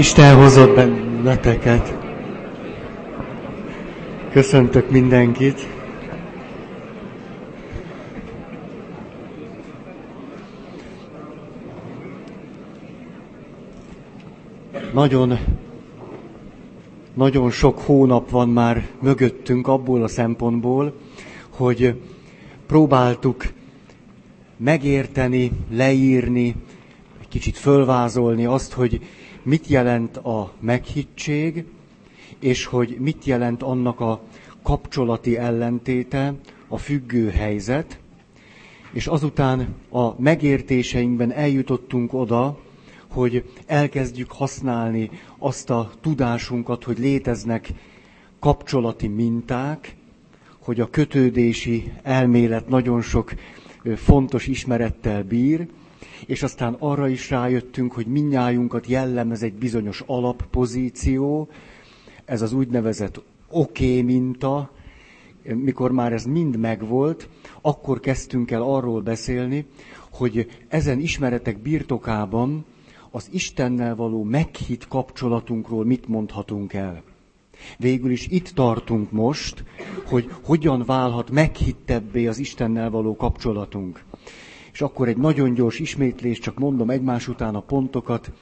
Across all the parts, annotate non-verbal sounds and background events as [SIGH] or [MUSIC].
Isten hozott benneteket. Köszöntök mindenkit. Nagyon, nagyon sok hónap van már mögöttünk abból a szempontból, hogy próbáltuk megérteni, leírni, egy kicsit fölvázolni azt, hogy mit jelent a meghittség, és hogy mit jelent annak a kapcsolati ellentéte, a függő helyzet, és azután a megértéseinkben eljutottunk oda, hogy elkezdjük használni azt a tudásunkat, hogy léteznek kapcsolati minták, hogy a kötődési elmélet nagyon sok fontos ismerettel bír, és aztán arra is rájöttünk, hogy minnyájunkat jellemez egy bizonyos alappozíció, ez az úgynevezett oké okay minta, mikor már ez mind megvolt, akkor kezdtünk el arról beszélni, hogy ezen ismeretek birtokában az Istennel való meghitt kapcsolatunkról mit mondhatunk el. Végül is itt tartunk most, hogy hogyan válhat meghittebbé az Istennel való kapcsolatunk. És akkor egy nagyon gyors ismétlés, csak mondom egymás után a pontokat.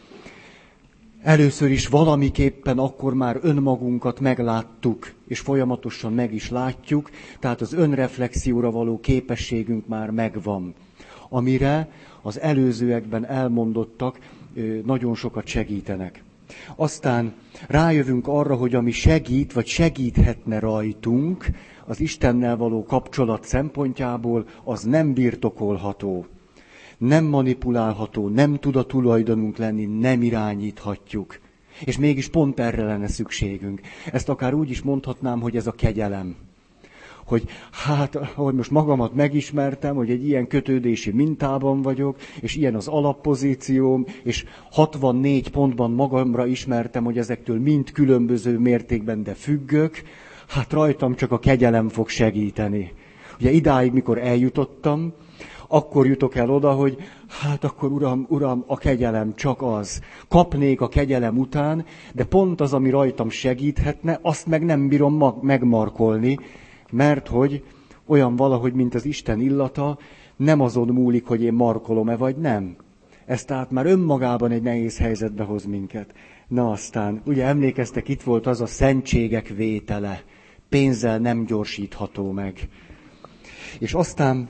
Először is valamiképpen akkor már önmagunkat megláttuk, és folyamatosan meg is látjuk, tehát az önreflexióra való képességünk már megvan, amire az előzőekben elmondottak nagyon sokat segítenek. Aztán rájövünk arra, hogy ami segít, vagy segíthetne rajtunk, az Istennel való kapcsolat szempontjából, az nem birtokolható, nem manipulálható, nem tud a tulajdonunk lenni, nem irányíthatjuk. És mégis pont erre lenne szükségünk. Ezt akár úgy is mondhatnám, hogy ez a kegyelem hogy hát, ahogy most magamat megismertem, hogy egy ilyen kötődési mintában vagyok, és ilyen az alappozícióm, és 64 pontban magamra ismertem, hogy ezektől mind különböző mértékben, de függök, hát rajtam csak a kegyelem fog segíteni. Ugye idáig, mikor eljutottam, akkor jutok el oda, hogy hát akkor uram, uram, a kegyelem csak az. Kapnék a kegyelem után, de pont az, ami rajtam segíthetne, azt meg nem bírom mag- megmarkolni, mert hogy olyan valahogy, mint az Isten illata, nem azon múlik, hogy én markolom-e vagy nem. Ez tehát már önmagában egy nehéz helyzetbe hoz minket. Na aztán, ugye emlékeztek, itt volt az a szentségek vétele. Pénzzel nem gyorsítható meg. És aztán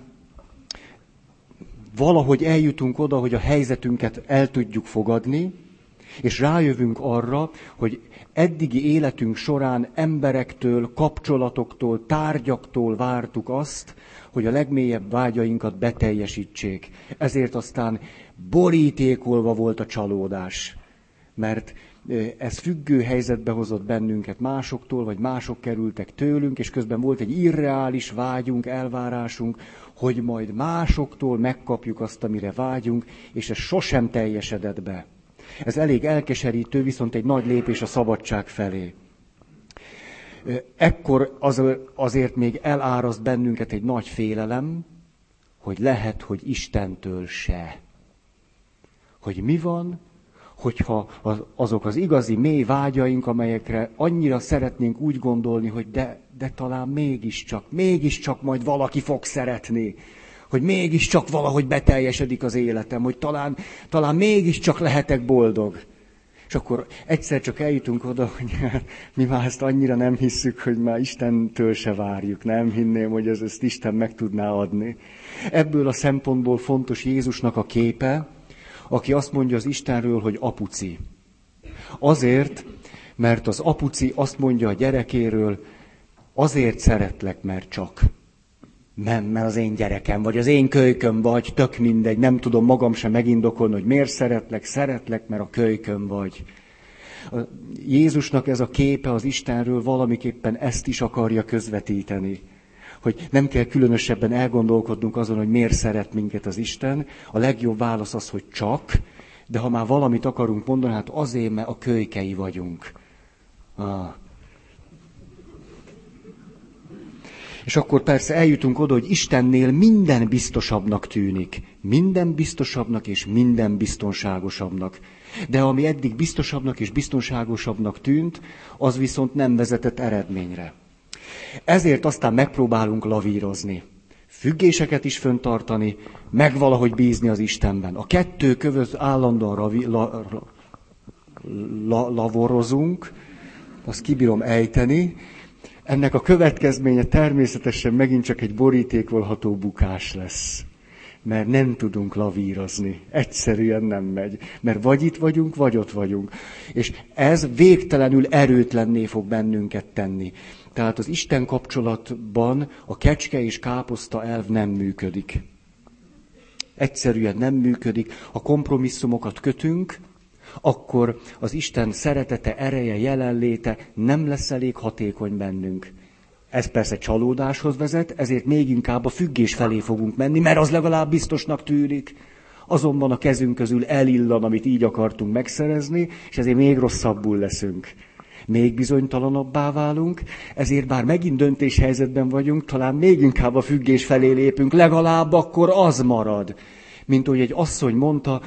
valahogy eljutunk oda, hogy a helyzetünket el tudjuk fogadni, és rájövünk arra, hogy eddigi életünk során emberektől, kapcsolatoktól, tárgyaktól vártuk azt, hogy a legmélyebb vágyainkat beteljesítsék. Ezért aztán borítékolva volt a csalódás. Mert ez függő helyzetbe hozott bennünket másoktól, vagy mások kerültek tőlünk, és közben volt egy irreális vágyunk, elvárásunk, hogy majd másoktól megkapjuk azt, amire vágyunk, és ez sosem teljesedett be. Ez elég elkeserítő, viszont egy nagy lépés a szabadság felé. Ekkor az, azért még eláraszt bennünket egy nagy félelem, hogy lehet, hogy Istentől se. Hogy mi van, hogyha azok az igazi mély vágyaink, amelyekre annyira szeretnénk úgy gondolni, hogy de, de talán mégiscsak, mégiscsak majd valaki fog szeretni, hogy mégiscsak valahogy beteljesedik az életem, hogy talán, talán mégiscsak lehetek boldog. És akkor egyszer csak eljutunk oda, hogy hát, mi már ezt annyira nem hisszük, hogy már Istentől se várjuk. Nem hinném, hogy ez, ezt Isten meg tudná adni. Ebből a szempontból fontos Jézusnak a képe, aki azt mondja az Istenről, hogy apuci. Azért, mert az apuci azt mondja a gyerekéről, azért szeretlek, mert csak. Nem, mert az én gyerekem vagy, az én kölyköm vagy, tök mindegy, nem tudom magam sem megindokolni, hogy miért szeretlek, szeretlek, mert a kölyköm vagy. A Jézusnak ez a képe az Istenről valamiképpen ezt is akarja közvetíteni. Hogy nem kell különösebben elgondolkodnunk azon, hogy miért szeret minket az Isten. A legjobb válasz az, hogy csak, de ha már valamit akarunk mondani, hát azért, mert a kölykei vagyunk. Ah, És akkor persze eljutunk oda, hogy Istennél minden biztosabbnak tűnik. Minden biztosabbnak és minden biztonságosabbnak. De ami eddig biztosabbnak és biztonságosabbnak tűnt, az viszont nem vezetett eredményre. Ezért aztán megpróbálunk lavírozni. Függéseket is föntartani, meg valahogy bízni az Istenben. A kettő között állandóan ravi, la, la, lavorozunk, azt kibírom ejteni. Ennek a következménye természetesen megint csak egy borítékolható bukás lesz mert nem tudunk lavírozni. Egyszerűen nem megy. Mert vagy itt vagyunk, vagy ott vagyunk. És ez végtelenül erőtlenné fog bennünket tenni. Tehát az Isten kapcsolatban a kecske és káposzta elv nem működik. Egyszerűen nem működik. Ha kompromisszumokat kötünk, akkor az Isten szeretete, ereje, jelenléte nem lesz elég hatékony bennünk. Ez persze csalódáshoz vezet, ezért még inkább a függés felé fogunk menni, mert az legalább biztosnak tűnik. Azonban a kezünk közül elillan, amit így akartunk megszerezni, és ezért még rosszabbul leszünk. Még bizonytalanabbá válunk, ezért bár megint döntéshelyzetben vagyunk, talán még inkább a függés felé lépünk, legalább akkor az marad. Mint hogy egy asszony mondta,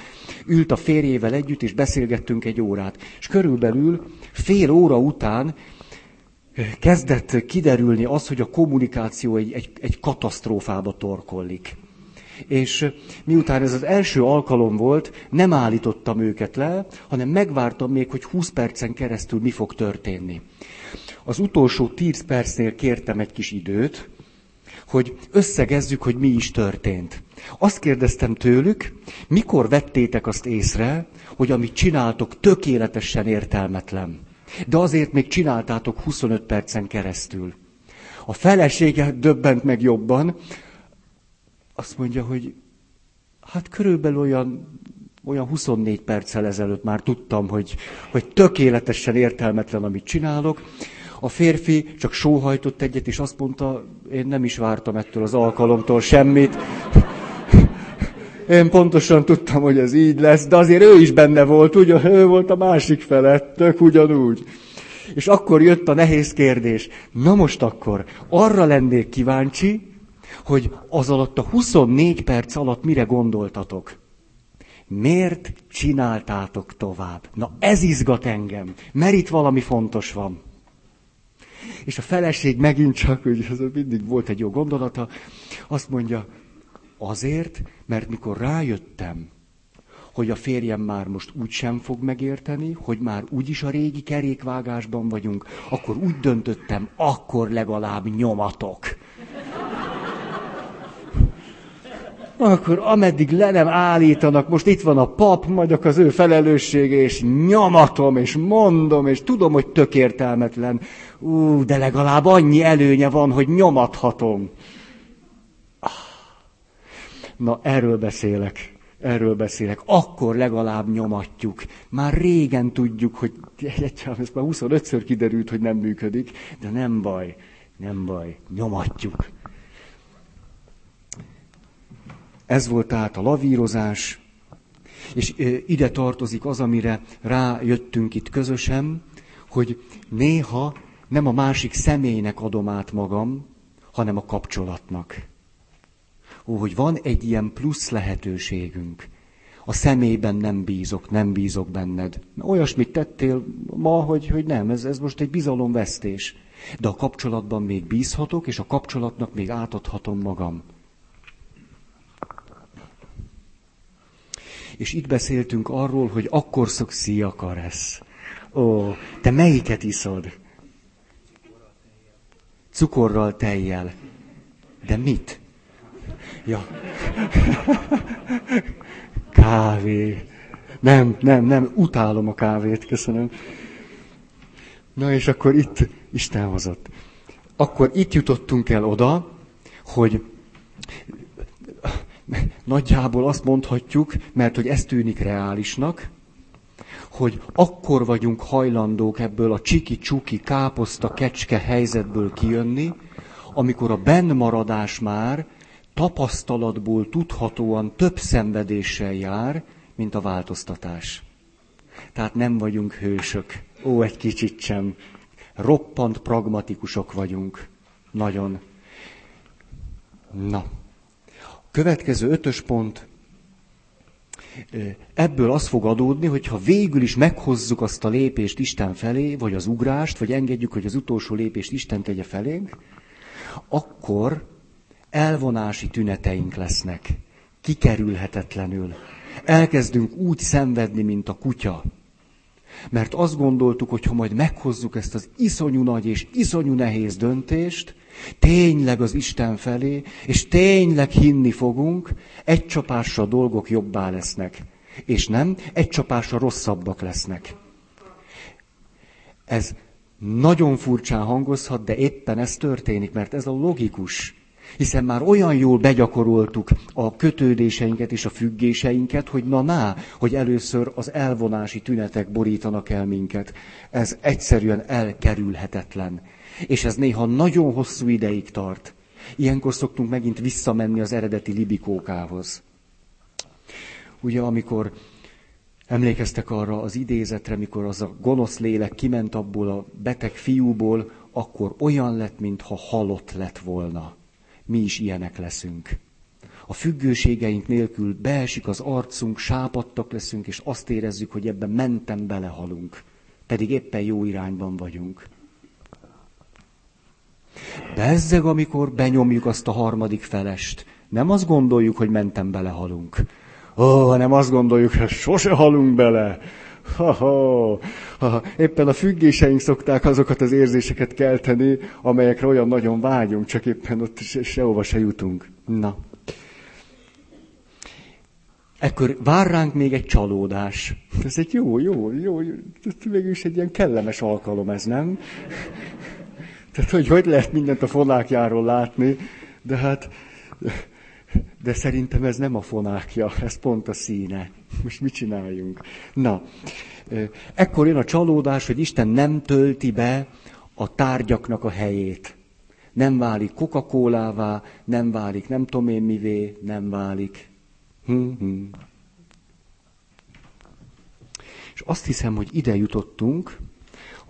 ült a férjével együtt, és beszélgettünk egy órát. És körülbelül fél óra után kezdett kiderülni az, hogy a kommunikáció egy, egy, egy katasztrófába torkollik. És miután ez az első alkalom volt, nem állítottam őket le, hanem megvártam még, hogy 20 percen keresztül mi fog történni. Az utolsó 10 percnél kértem egy kis időt, hogy összegezzük, hogy mi is történt. Azt kérdeztem tőlük, mikor vettétek azt észre, hogy amit csináltok tökéletesen értelmetlen. De azért még csináltátok 25 percen keresztül. A felesége döbbent meg jobban, azt mondja, hogy hát körülbelül olyan, olyan 24 perccel ezelőtt már tudtam, hogy, hogy tökéletesen értelmetlen, amit csinálok. A férfi csak sóhajtott egyet, és azt mondta, én nem is vártam ettől az alkalomtól semmit. [LAUGHS] Én pontosan tudtam, hogy ez így lesz, de azért ő is benne volt, ugye, ő volt a másik felett, ugyanúgy. És akkor jött a nehéz kérdés. Na most akkor, arra lennék kíváncsi, hogy az alatt a 24 perc alatt mire gondoltatok. Miért csináltátok tovább? Na ez izgat engem, mert itt valami fontos van. És a feleség megint csak, hogy ez mindig volt egy jó gondolata, azt mondja, Azért, mert mikor rájöttem, hogy a férjem már most úgy sem fog megérteni, hogy már úgyis a régi kerékvágásban vagyunk, akkor úgy döntöttem, akkor legalább nyomatok. Akkor ameddig le nem állítanak, most itt van a pap, majd az ő felelőssége, és nyomatom, és mondom, és tudom, hogy tök értelmetlen. Ú, de legalább annyi előnye van, hogy nyomathatom. Na, erről beszélek. Erről beszélek. Akkor legalább nyomatjuk. Már régen tudjuk, hogy ez már 25-ször kiderült, hogy nem működik, de nem baj, nem baj, nyomatjuk. Ez volt tehát a lavírozás, és ide tartozik az, amire rájöttünk itt közösen, hogy néha nem a másik személynek adom át magam, hanem a kapcsolatnak ó, hogy van egy ilyen plusz lehetőségünk. A személyben nem bízok, nem bízok benned. Olyasmit tettél ma, hogy, hogy nem, ez, ez most egy bizalomvesztés. De a kapcsolatban még bízhatok, és a kapcsolatnak még átadhatom magam. És itt beszéltünk arról, hogy akkor szoksz akaresz. Ó, te melyiket iszod? Cukorral, tejjel. De mit? Ja. [LAUGHS] Kávé. Nem, nem, nem, utálom a kávét, köszönöm. Na és akkor itt Isten hozott. Akkor itt jutottunk el oda, hogy [LAUGHS] nagyjából azt mondhatjuk, mert hogy ez tűnik reálisnak, hogy akkor vagyunk hajlandók ebből a csiki-csuki, káposzta, kecske helyzetből kijönni, amikor a bennmaradás már tapasztalatból tudhatóan több szenvedéssel jár, mint a változtatás. Tehát nem vagyunk hősök. Ó, egy kicsit sem. Roppant pragmatikusok vagyunk. Nagyon. Na. Következő ötös pont. ebből az fog adódni, hogy ha végül is meghozzuk azt a lépést Isten felé, vagy az ugrást, vagy engedjük, hogy az utolsó lépést Isten tegye felénk, akkor elvonási tüneteink lesznek, kikerülhetetlenül. Elkezdünk úgy szenvedni, mint a kutya. Mert azt gondoltuk, hogy ha majd meghozzuk ezt az iszonyú nagy és iszonyú nehéz döntést, tényleg az Isten felé, és tényleg hinni fogunk, egy csapásra dolgok jobbá lesznek. És nem, egy csapásra rosszabbak lesznek. Ez nagyon furcsán hangozhat, de éppen ez történik, mert ez a logikus. Hiszen már olyan jól begyakoroltuk a kötődéseinket és a függéseinket, hogy na na, hogy először az elvonási tünetek borítanak el minket. Ez egyszerűen elkerülhetetlen. És ez néha nagyon hosszú ideig tart. Ilyenkor szoktunk megint visszamenni az eredeti libikókához. Ugye, amikor emlékeztek arra az idézetre, mikor az a gonosz lélek kiment abból a beteg fiúból, akkor olyan lett, mintha halott lett volna. Mi is ilyenek leszünk. A függőségeink nélkül beesik az arcunk, sápadtak leszünk, és azt érezzük, hogy ebben mentem belehalunk. Pedig éppen jó irányban vagyunk. Bezzeg, amikor benyomjuk azt a harmadik felest. Nem azt gondoljuk, hogy mentem belehalunk. Ó, hanem azt gondoljuk, hogy sose halunk bele. Ha, ha, ha. Éppen a függéseink szokták azokat az érzéseket kelteni, amelyekre olyan nagyon vágyunk, csak éppen ott se, sehova se jutunk. Na. Ekkor vár ránk még egy csalódás. Ez egy jó, jó, jó, mégis egy ilyen kellemes alkalom ez, nem? Tehát, hogy hogy lehet mindent a fonákjáról látni, de hát, de szerintem ez nem a fonákja, ez pont a színe. Most mit csináljunk? Na, ekkor jön a csalódás, hogy Isten nem tölti be a tárgyaknak a helyét. Nem válik coca nem válik nem tudom én mivé, nem válik. Hm-hm. És azt hiszem, hogy ide jutottunk,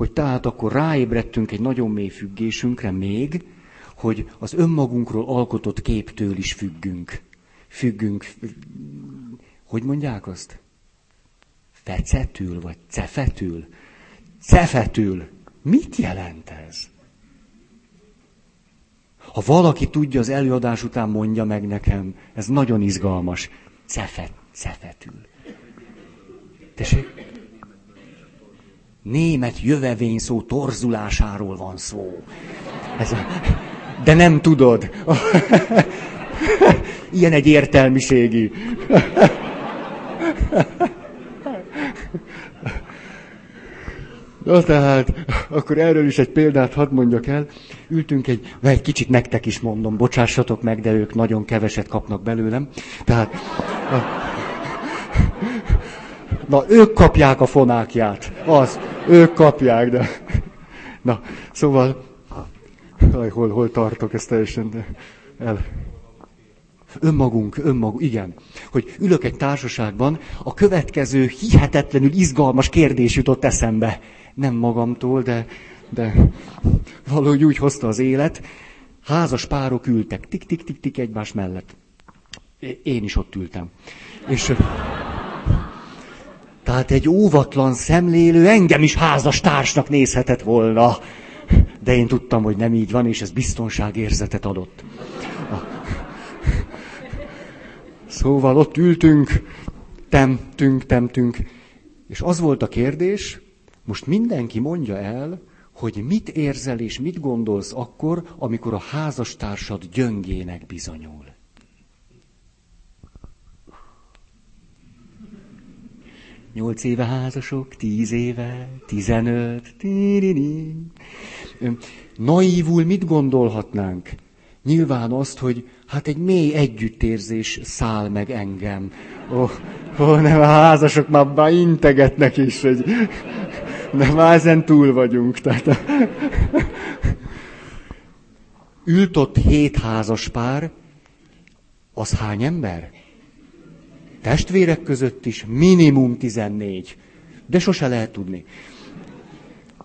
hogy tehát akkor ráébredtünk egy nagyon mély függésünkre még, hogy az önmagunkról alkotott képtől is függünk. Függünk, hogy mondják azt? Fecetül, vagy cefetül? Cefetül. Mit jelent ez? Ha valaki tudja, az előadás után mondja meg nekem, ez nagyon izgalmas. Cefet, cefetül. Tessék? Német jövevény szó torzulásáról van szó. Ez a... De nem tudod. [LAUGHS] Ilyen egy értelmiségi. Na tehát, akkor erről is egy példát hadd mondjak el. Ültünk egy, vagy egy kicsit nektek is mondom, bocsássatok meg, de ők nagyon keveset kapnak belőlem. Tehát, a, na, ők kapják a fonákját. Az. Ők kapják, de... Na, szóval... Hol, hol tartok, ezt teljesen de el... Önmagunk, önmagunk, igen. Hogy ülök egy társaságban, a következő hihetetlenül izgalmas kérdés jutott eszembe. Nem magamtól, de, de valahogy úgy hozta az élet. Házas párok ültek, tik-tik-tik-tik egymás mellett. Én is ott ültem. És tehát egy óvatlan szemlélő engem is házas társnak nézhetett volna. De én tudtam, hogy nem így van, és ez biztonságérzetet adott. Szóval ott ültünk, temtünk, temtünk, és az volt a kérdés, most mindenki mondja el, hogy mit érzel és mit gondolsz akkor, amikor a házastársad gyöngének bizonyul. Nyolc éve házasok, tíz éve, tizenöt. Tíriri. Naívul mit gondolhatnánk? Nyilván azt, hogy hát egy mély együttérzés száll meg engem. Ó, oh, oh, nem, a házasok már, már integetnek is, hogy nem, már ezen túl vagyunk. Tehát, ült ott hét házas pár, az hány ember? Testvérek között is minimum 14. De sose lehet tudni.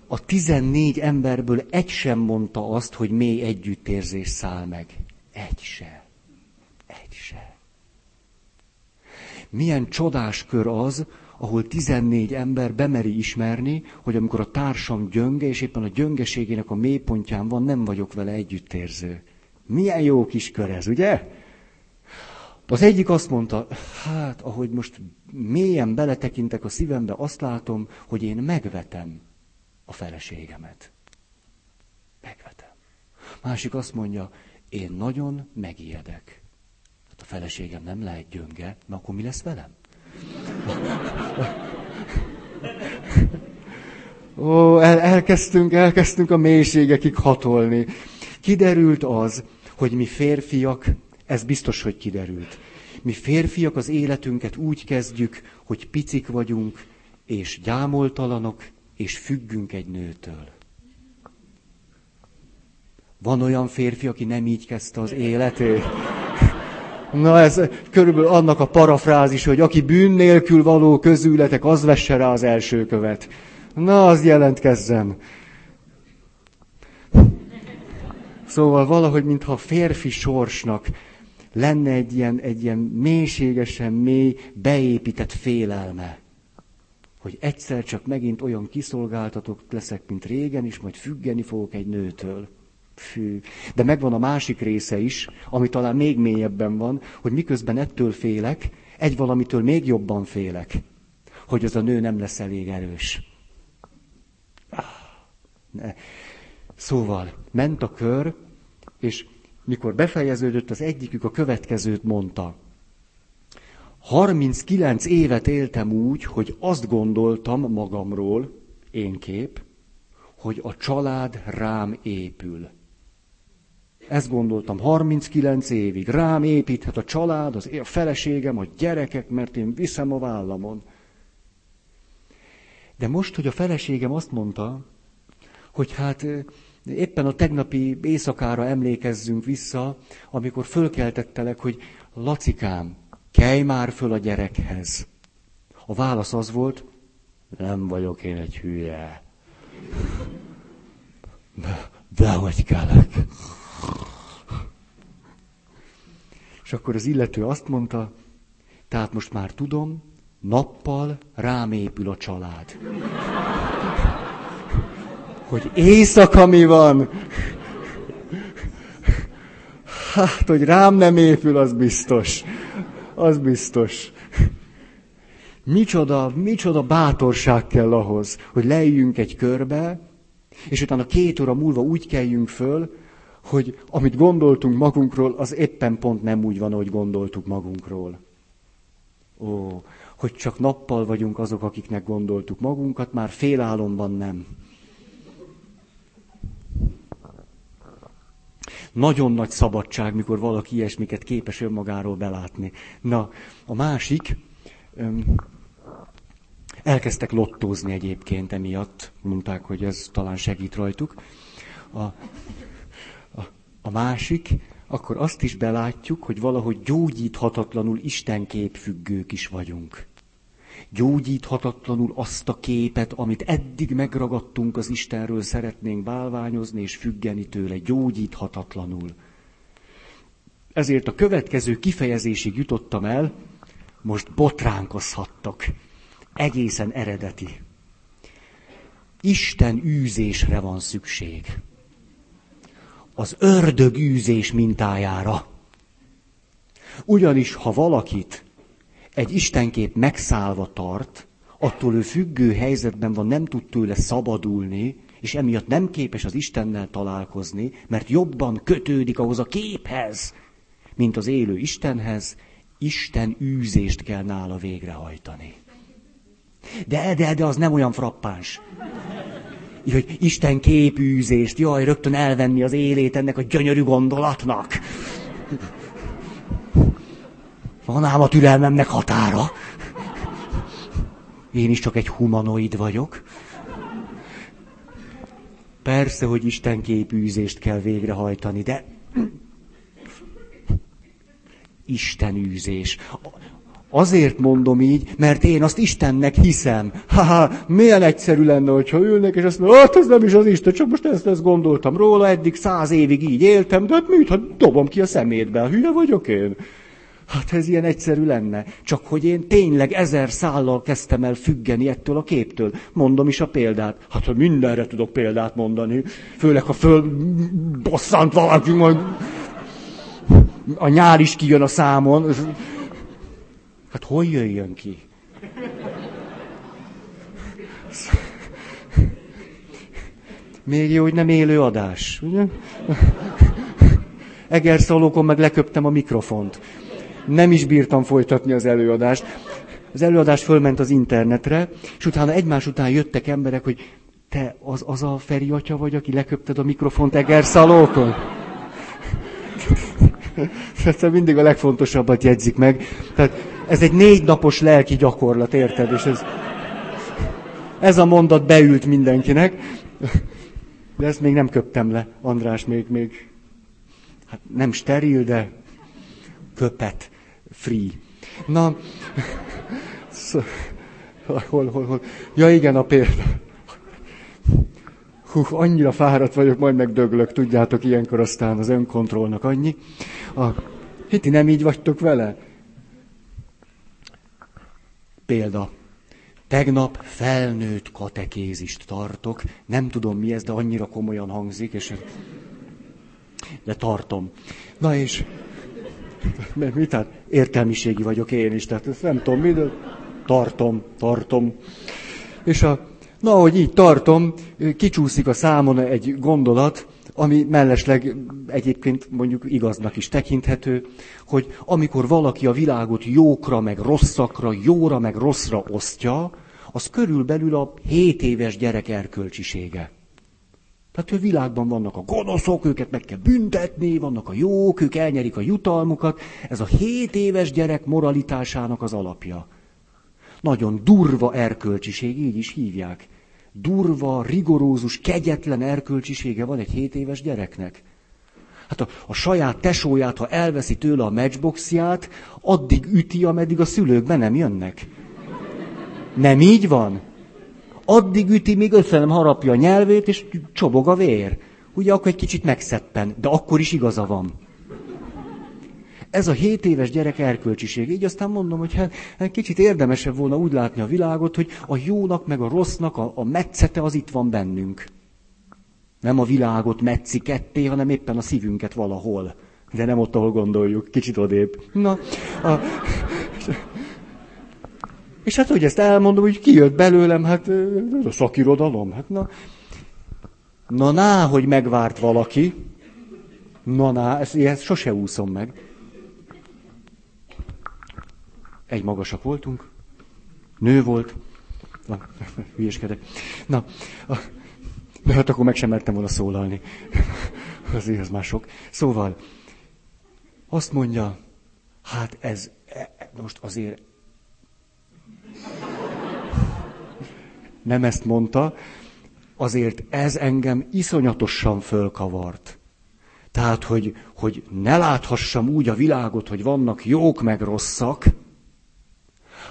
A 14 emberből egy sem mondta azt, hogy mély együttérzés száll meg. Egy se. Egy se. Milyen csodás kör az, ahol 14 ember bemeri ismerni, hogy amikor a társam gyönge, és éppen a gyöngeségének a mélypontján van, nem vagyok vele együttérző. Milyen jó kis kör ez, ugye? Az egyik azt mondta, hát ahogy most mélyen beletekintek a szívembe, azt látom, hogy én megvetem a feleségemet. Megvetem. Másik azt mondja, én nagyon megijedek. Hát a feleségem nem lehet gyönge, na akkor mi lesz velem? Ó, el, elkezdtünk, elkezdtünk a mélységekig hatolni. Kiderült az, hogy mi férfiak, ez biztos, hogy kiderült. Mi férfiak az életünket úgy kezdjük, hogy picik vagyunk, és gyámoltalanok, és függünk egy nőtől. Van olyan férfi, aki nem így kezdte az életét? Na ez körülbelül annak a parafrázis, hogy aki bűn nélkül való közületek, az vesse rá az első követ. Na, az jelentkezzen. Szóval valahogy, mintha a férfi sorsnak lenne egy ilyen, egy ilyen mélységesen mély, beépített félelme. Hogy egyszer csak megint olyan kiszolgáltatok leszek, mint régen, és majd függeni fogok egy nőtől. Fű. De megvan a másik része is, ami talán még mélyebben van, hogy miközben ettől félek, egy valamitől még jobban félek, hogy az a nő nem lesz elég erős. Ah, ne. Szóval ment a kör, és mikor befejeződött, az egyikük a következőt mondta. 39 évet éltem úgy, hogy azt gondoltam magamról, én kép, hogy a család rám épül. Ezt gondoltam 39 évig. Rám építhet a család, az, a feleségem, a gyerekek, mert én viszem a vállamon. De most, hogy a feleségem azt mondta, hogy hát éppen a tegnapi éjszakára emlékezzünk vissza, amikor fölkeltettelek, hogy Lacikám, kelj már föl a gyerekhez. A válasz az volt, nem vagyok én egy hülye. [LAUGHS] De hogy kellek. És akkor az illető azt mondta, tehát most már tudom, nappal rám épül a család. Hogy éjszaka mi van? Hát, hogy rám nem épül, az biztos. Az biztos. Micsoda, micsoda bátorság kell ahhoz, hogy leüljünk egy körbe, és utána két óra múlva úgy keljünk föl, hogy amit gondoltunk magunkról, az éppen pont nem úgy van, ahogy gondoltuk magunkról. Ó, hogy csak nappal vagyunk azok, akiknek gondoltuk magunkat, már félálomban nem. Nagyon nagy szabadság, mikor valaki ilyesmiket képes önmagáról belátni. Na, a másik, öm, elkezdtek lottózni egyébként emiatt, mondták, hogy ez talán segít rajtuk. A, a másik, akkor azt is belátjuk, hogy valahogy gyógyíthatatlanul Isten képfüggők is vagyunk. Gyógyíthatatlanul azt a képet, amit eddig megragadtunk az Istenről, szeretnénk bálványozni és függeni tőle, gyógyíthatatlanul. Ezért a következő kifejezésig jutottam el, most botránkozhattok. Egészen eredeti. Isten űzésre van szükség az ördög űzés mintájára. Ugyanis, ha valakit egy istenkép megszállva tart, attól ő függő helyzetben van, nem tud tőle szabadulni, és emiatt nem képes az Istennel találkozni, mert jobban kötődik ahhoz a képhez, mint az élő Istenhez, Isten űzést kell nála végrehajtani. De, de, de az nem olyan frappáns hogy Isten képűzést, jaj, rögtön elvenni az élét ennek a gyönyörű gondolatnak. Van ám a türelmemnek határa. Én is csak egy humanoid vagyok. Persze, hogy Isten képűzést kell végrehajtani, de Isten űzés. Azért mondom így, mert én azt Istennek hiszem. Haha, milyen egyszerű lenne, hogyha ülnek, és azt mondja, hát ez nem is az Isten, csak most ezt, ezt gondoltam róla, eddig száz évig így éltem, de hát mit, dobom ki a szemétbe, hülye vagyok én. Hát ez ilyen egyszerű lenne. Csak hogy én tényleg ezer szállal kezdtem el függeni ettől a képtől. Mondom is a példát. Hát, hogy mindenre tudok példát mondani. Főleg, ha föl bosszant valaki, majd a nyár is kijön a számon. Hát hol jöjjön ki? Még jó, hogy nem élő adás, ugye? Egerszalókon meg leköptem a mikrofont. Nem is bírtam folytatni az előadást. Az előadás fölment az internetre, és utána egymás után jöttek emberek, hogy te az, az a Feri atya vagy, aki leköpted a mikrofont Egerszalókon? Tehát mindig a legfontosabbat jegyzik meg. Tehát ez egy négy napos lelki gyakorlat, érted? És ez, ez a mondat beült mindenkinek. De ezt még nem köptem le, András, még, még hát nem steril, de köpet, free. Na, hol, hol, hol. Ja igen, a példa. Hú, annyira fáradt vagyok, majd megdöglök, tudjátok, ilyenkor aztán az önkontrollnak annyi. A, hiti nem így vagytok vele? Példa. Tegnap felnőtt katekézist tartok, nem tudom mi ez, de annyira komolyan hangzik, és de tartom. Na és mert mit hát értelmiségi vagyok én is, tehát ezt nem tudom mi, de tartom, tartom. És a, na, hogy így tartom, kicsúszik a számon egy gondolat, ami mellesleg egyébként mondjuk igaznak is tekinthető, hogy amikor valaki a világot jókra meg rosszakra, jóra meg rosszra osztja, az körülbelül a 7 éves gyerek erkölcsisége. Tehát a világban vannak a gonoszok, őket meg kell büntetni, vannak a jók, ők elnyerik a jutalmukat. Ez a 7 éves gyerek moralitásának az alapja. Nagyon durva erkölcsiség, így is hívják durva, rigorózus, kegyetlen erkölcsisége van egy 7 éves gyereknek. Hát a, a saját tesóját, ha elveszi tőle a matchboxját, addig üti, ameddig a szülők be nem jönnek. Nem így van? Addig üti, míg össze nem harapja a nyelvét, és csobog a vér. Ugye akkor egy kicsit megszeppen, de akkor is igaza van. Ez a 7 éves gyerek erkölcsiség. Így aztán mondom, hogy hát, hát kicsit érdemesebb volna úgy látni a világot, hogy a jónak meg a rossznak a, a metszete az itt van bennünk. Nem a világot metszi ketté, hanem éppen a szívünket valahol. De nem ott, ahol gondoljuk, kicsit odébb. Na, a, és hát, hogy ezt elmondom, hogy kijött belőlem, hát a szakirodalom, hát na. Na, ná, hogy megvárt valaki. Na, ná, ezt, ezt sose úszom meg. Egy magasak voltunk, nő volt, na, [LAUGHS] hülyeskedek. Na, de hát akkor meg sem mertem volna szólalni. [LAUGHS] Azért ez már sok. Szóval, azt mondja, hát ez, e, e, most azért nem ezt mondta, azért ez engem iszonyatosan fölkavart. Tehát, hogy, hogy ne láthassam úgy a világot, hogy vannak jók meg rosszak,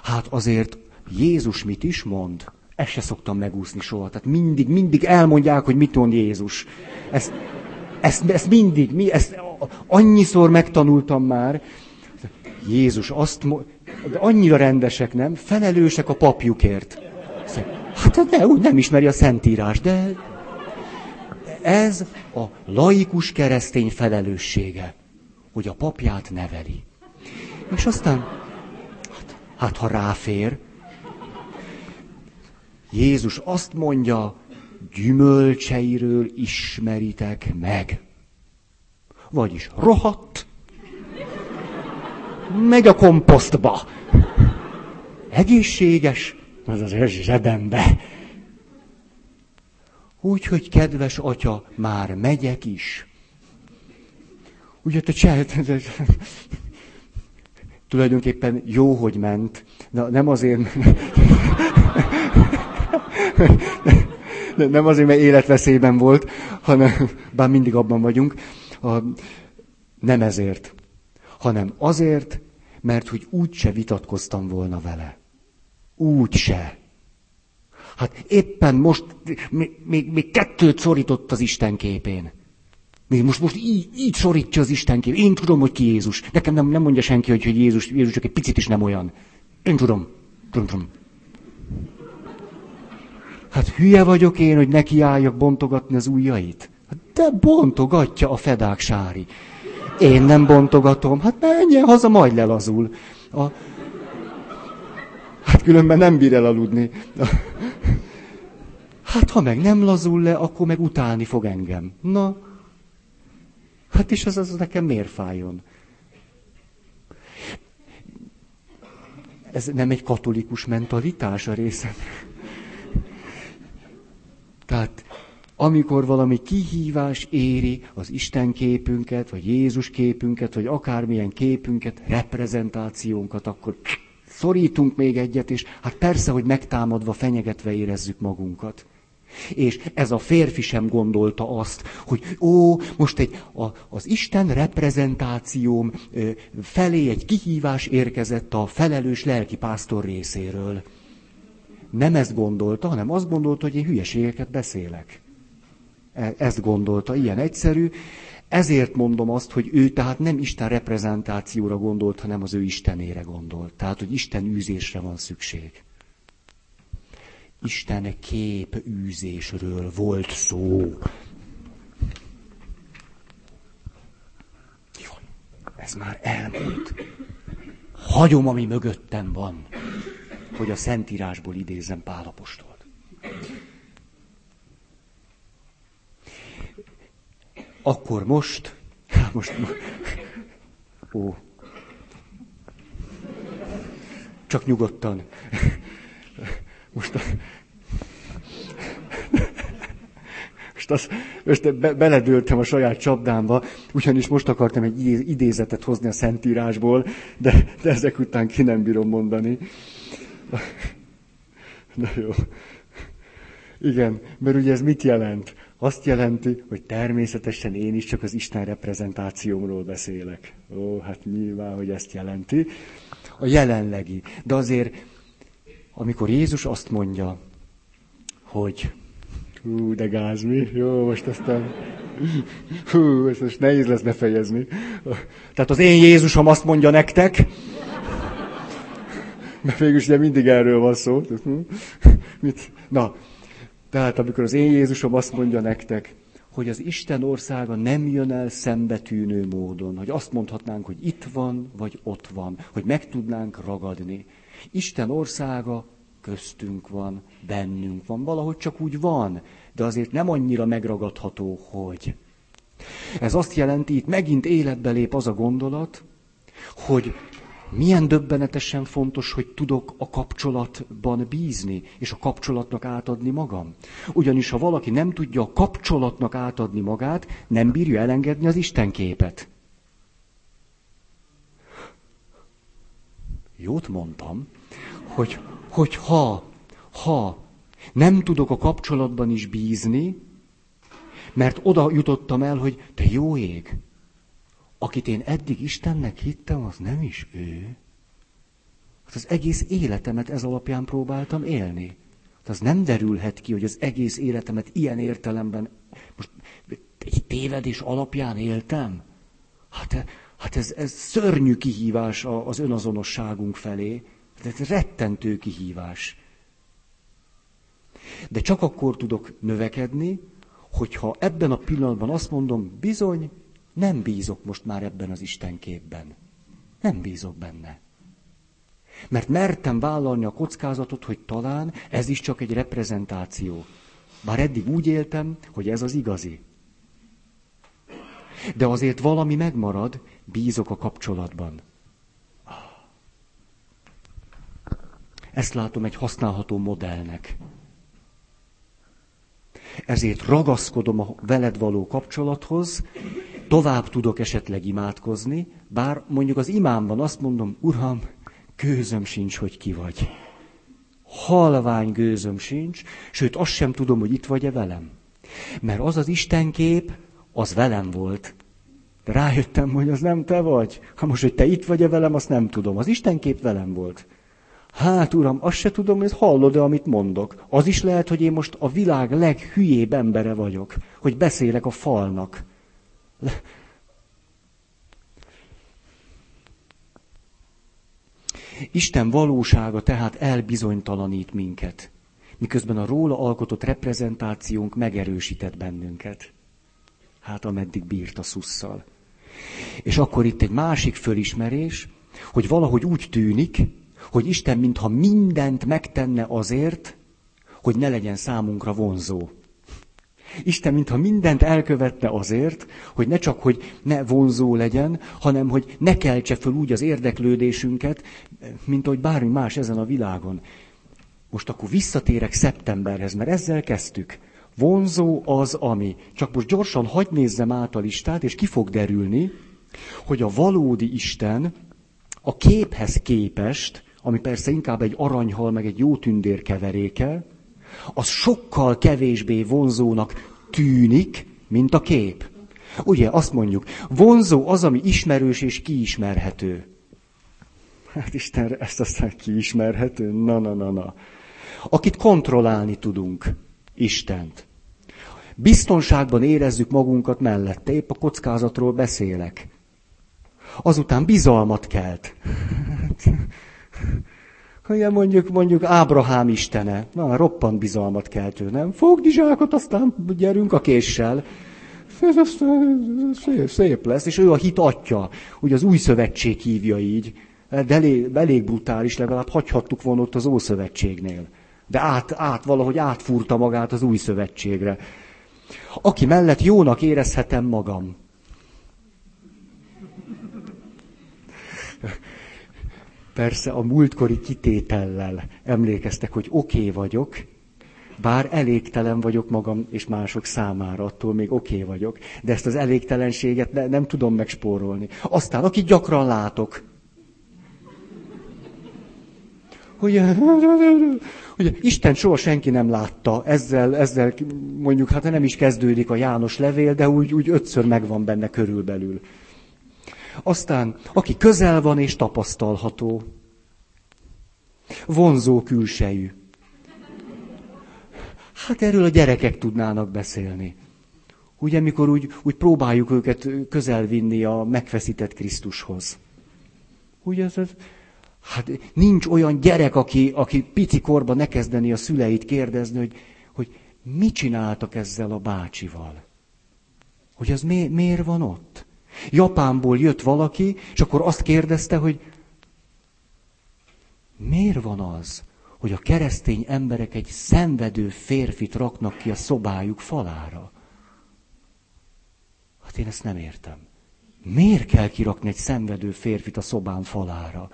Hát azért Jézus mit is mond? Ezt se szoktam megúszni soha. Tehát mindig, mindig elmondják, hogy mit mond Jézus. Ezt, ezt, ezt mindig, mi, ezt annyiszor megtanultam már. Jézus azt mondja, de annyira rendesek, nem? Felelősek a papjukért. Hát de úgy nem ismeri a Szentírás, de ez a laikus keresztény felelőssége, hogy a papját neveli. És aztán Hát ha ráfér. Jézus azt mondja, gyümölcseiről ismeritek meg. Vagyis rohadt, megy a komposztba. Egészséges, az az zsebembe. Úgyhogy, kedves atya, már megyek is. Ugye te csinált, tulajdonképpen jó, hogy ment. Na, nem azért, nem azért, mert életveszélyben volt, hanem, bár mindig abban vagyunk, a, nem ezért, hanem azért, mert hogy úgy se vitatkoztam volna vele. Úgy se. Hát éppen most még, még, még kettőt szorított az Isten képén. Most, most így, így szorítja az Istenkép. Én tudom, hogy ki Jézus. Nekem nem, nem mondja senki, hogy, hogy Jézus, Jézus csak egy picit is nem olyan. Én tudom. Tudom, tudom. Hát hülye vagyok én, hogy nekiálljak bontogatni az ujjait? Hát de bontogatja a fedák sári. Én nem bontogatom. Hát menjen haza, majd lelazul. A... Hát különben nem bír el aludni. Hát ha meg nem lazul le, akkor meg utálni fog engem. Na, hát és az, az nekem miért fájjon? Ez nem egy katolikus mentalitás a részem. Tehát amikor valami kihívás éri az Isten képünket, vagy Jézus képünket, vagy akármilyen képünket, reprezentációnkat, akkor szorítunk még egyet, és hát persze, hogy megtámadva, fenyegetve érezzük magunkat. És ez a férfi sem gondolta azt, hogy ó, most egy, a, az Isten reprezentációm felé egy kihívás érkezett a felelős lelkipásztor részéről. Nem ezt gondolta, hanem azt gondolta, hogy én hülyeségeket beszélek. E, ezt gondolta, ilyen egyszerű. Ezért mondom azt, hogy ő tehát nem Isten reprezentációra gondolt, hanem az ő Istenére gondolt. Tehát, hogy Isten űzésre van szükség. Isten kép űzésről volt szó. Ez már elmúlt. Hagyom, ami mögöttem van, hogy a Szentírásból idézem Pálapostolt. Akkor most, [LAUGHS] most, ó, csak nyugodtan. [LAUGHS] Most, [LAUGHS] most, az, most be, beledőltem a saját csapdámba, ugyanis most akartam egy idézetet hozni a Szentírásból, de, de ezek után ki nem bírom mondani. Na jó. Igen, mert ugye ez mit jelent? Azt jelenti, hogy természetesen én is csak az Isten reprezentációmról beszélek. Ó, hát nyilván, hogy ezt jelenti. A jelenlegi. De azért, amikor Jézus azt mondja, hogy hú, de gáz mi, jó, most aztán, hú, ezt most nehéz lesz befejezni. Tehát az én Jézusom azt mondja nektek, mert végülis ugye mindig erről van szó. Mit? Na, tehát amikor az én Jézusom azt mondja nektek, hogy az Isten országa nem jön el szembetűnő módon, hogy azt mondhatnánk, hogy itt van, vagy ott van, hogy meg tudnánk ragadni. Isten országa köztünk van, bennünk van, valahogy csak úgy van, de azért nem annyira megragadható, hogy. Ez azt jelenti, itt megint életbe lép az a gondolat, hogy milyen döbbenetesen fontos, hogy tudok a kapcsolatban bízni, és a kapcsolatnak átadni magam. Ugyanis ha valaki nem tudja a kapcsolatnak átadni magát, nem bírja elengedni az Isten képet. Jót mondtam, hogy, hogy ha, ha nem tudok a kapcsolatban is bízni, mert oda jutottam el, hogy te jó ég, akit én eddig Istennek hittem, az nem is ő. Hát az egész életemet ez alapján próbáltam élni. Hát az nem derülhet ki, hogy az egész életemet ilyen értelemben most egy tévedés alapján éltem. Hát, hát ez, ez szörnyű kihívás az önazonosságunk felé. Ez rettentő kihívás. De csak akkor tudok növekedni, hogyha ebben a pillanatban azt mondom, bizony, nem bízok most már ebben az Isten képben. Nem bízok benne. Mert mertem vállalni a kockázatot, hogy talán ez is csak egy reprezentáció. Bár eddig úgy éltem, hogy ez az igazi. De azért valami megmarad, bízok a kapcsolatban. Ezt látom egy használható modellnek. Ezért ragaszkodom a veled való kapcsolathoz, tovább tudok esetleg imádkozni, bár mondjuk az imámban azt mondom, Uram, gőzöm sincs, hogy ki vagy. Halvány gőzöm sincs, sőt azt sem tudom, hogy itt vagy-e velem. Mert az az Istenkép, az velem volt. Rájöttem, hogy az nem te vagy. Ha most, hogy te itt vagy-e velem, azt nem tudom. Az Istenkép velem volt. Hát, uram, azt se tudom, hogy hallod-e, amit mondok. Az is lehet, hogy én most a világ leghülyébb embere vagyok, hogy beszélek a falnak. Isten valósága tehát elbizonytalanít minket, miközben a róla alkotott reprezentációnk megerősített bennünket. Hát ameddig bírt a szusszal. És akkor itt egy másik fölismerés, hogy valahogy úgy tűnik, hogy Isten mintha mindent megtenne azért, hogy ne legyen számunkra vonzó. Isten mintha mindent elkövetne azért, hogy ne csak, hogy ne vonzó legyen, hanem hogy ne keltse föl úgy az érdeklődésünket, mint ahogy bármi más ezen a világon. Most akkor visszatérek szeptemberhez, mert ezzel kezdtük. Vonzó az, ami. Csak most gyorsan hagyd nézzem át a listát, és ki fog derülni, hogy a valódi Isten a képhez képest, ami persze inkább egy aranyhal, meg egy jó tündér keveréke, az sokkal kevésbé vonzónak tűnik, mint a kép. Ugye, azt mondjuk, vonzó az, ami ismerős és kiismerhető. Hát Isten, ezt aztán kiismerhető? Na, na, na, na. Akit kontrollálni tudunk, Istent. Biztonságban érezzük magunkat mellette, épp a kockázatról beszélek. Azután bizalmat kelt. [LAUGHS] Ugye mondjuk, mondjuk Ábrahám istene, na, roppant bizalmat keltő, nem? Fogd zsákot, aztán gyerünk a késsel. Ez aztán szép, szép lesz, és ő a hit atya, ugye az új szövetség hívja így. De elég, elég brutális, legalább hagyhattuk volna ott az Ószövetségnél. De át, át, valahogy átfúrta magát az új szövetségre. Aki mellett jónak érezhetem magam. Persze a múltkori kitétellel emlékeztek, hogy oké okay vagyok, bár elégtelen vagyok magam és mások számára, attól még oké okay vagyok, de ezt az elégtelenséget ne, nem tudom megspórolni. Aztán, akit gyakran látok, hogy ugye, Isten soha senki nem látta, ezzel, ezzel mondjuk, hát nem is kezdődik a János levél, de úgy, úgy ötször megvan benne körülbelül. Aztán, aki közel van és tapasztalható. Vonzó külsejű. Hát erről a gyerekek tudnának beszélni. Ugye, mikor úgy, úgy próbáljuk őket közel vinni a megfeszített Krisztushoz. Ugye, ez, ez, hát nincs olyan gyerek, aki, aki pici korban ne kezdeni a szüleit kérdezni, hogy, hogy mit csináltak ezzel a bácsival. Hogy az mi, miért van ott? Japánból jött valaki, és akkor azt kérdezte, hogy miért van az, hogy a keresztény emberek egy szenvedő férfit raknak ki a szobájuk falára? Hát én ezt nem értem. Miért kell kirakni egy szenvedő férfit a szobán falára?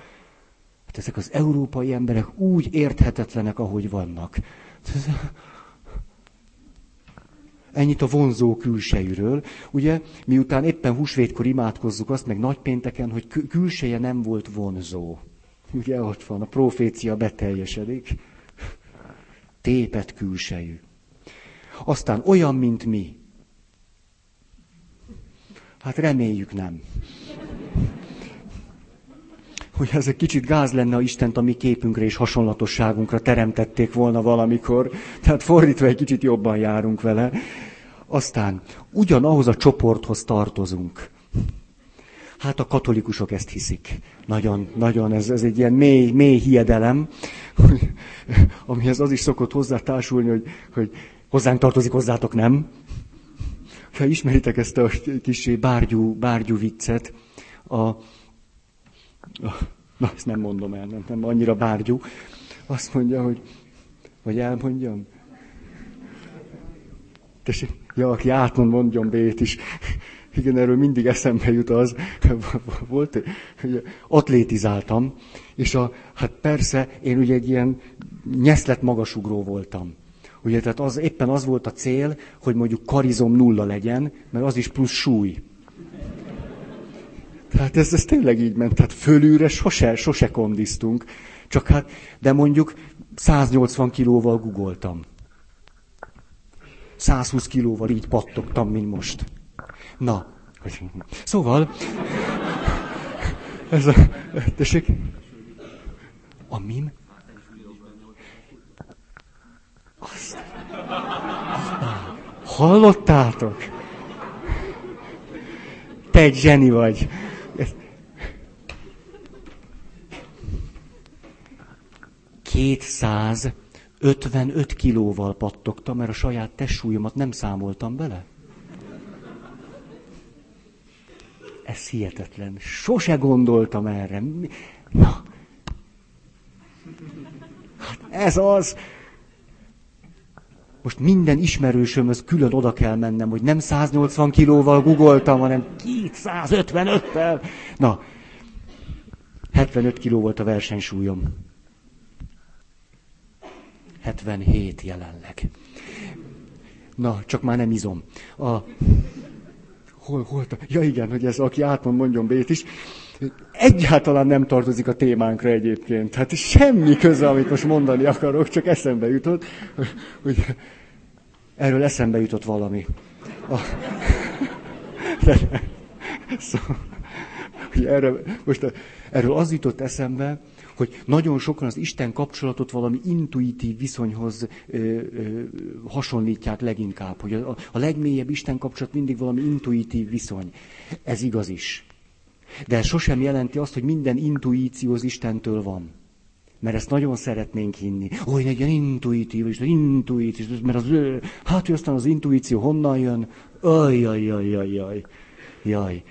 Hát ezek az európai emberek úgy érthetetlenek, ahogy vannak. Ennyit a vonzó külsejűről. Ugye, miután éppen húsvétkor imádkozzuk azt, meg nagypénteken, hogy külseje nem volt vonzó. Ugye ott van, a profécia beteljesedik. Tépet külsejű. Aztán olyan, mint mi. Hát reméljük nem. Hogy ez egy kicsit gáz lenne, ha Istent a mi képünkre és hasonlatosságunkra teremtették volna valamikor. Tehát fordítva egy kicsit jobban járunk vele. Aztán ugyanahhoz a csoporthoz tartozunk. Hát a katolikusok ezt hiszik. Nagyon, nagyon, ez, ez egy ilyen mély, mély hiedelem, amihez az is szokott hozzátársulni, hogy, hogy hozzánk tartozik, hozzátok nem. Ha ismeritek ezt a kis bárgyú, bárgyú viccet, a, na, ezt nem mondom el, nem, nem annyira bárgyú. Azt mondja, hogy, vagy elmondjam. Tessék, ja, aki átmond, mondjon B-t is. Igen, erről mindig eszembe jut az, [LAUGHS] volt, hogy atlétizáltam, és a, hát persze, én ugye egy ilyen nyeszlet magasugró voltam. Ugye, tehát az, éppen az volt a cél, hogy mondjuk karizom nulla legyen, mert az is plusz súly. Tehát ez, ez tényleg így ment, tehát fölülre sose, sose kondiztunk. Csak hát, de mondjuk 180 kilóval gugoltam. 120 kilóval így pattogtam, mint most. Na, szóval, ez a, tessék, a mim? Azt, hallottátok? egy zseni vagy. 255 kilóval pattogtam, mert a saját testsúlyomat nem számoltam bele. Ez hihetetlen. Sose gondoltam erre. Na. Hát ez az. Most minden ismerősömhöz külön oda kell mennem, hogy nem 180 kilóval googoltam, hanem 255-tel. Na, 75 kiló volt a versenysúlyom. 77 jelenleg. Na, csak már nem izom. A... Hol, hol, ja igen, hogy ez aki átmond, mondjon Bét is. Egyáltalán nem tartozik a témánkra egyébként. Hát semmi köze, amit most mondani akarok, csak eszembe jutott, hogy erről eszembe jutott valami. A... De, [LAUGHS] szóval, hogy erről, most erről az jutott eszembe, hogy nagyon sokan az Isten kapcsolatot valami intuitív viszonyhoz ö, ö, hasonlítják leginkább, hogy a, a legmélyebb Isten kapcsolat mindig valami intuitív viszony. Ez igaz is. De ez sosem jelenti azt, hogy minden intuíció az Istentől van. Mert ezt nagyon szeretnénk hinni. Egy ilyen intuitív, és intuitív, mert az, hát, hogy aztán az intuíció honnan jön? Ajjajajajaj. Jaj, jaj, jaj.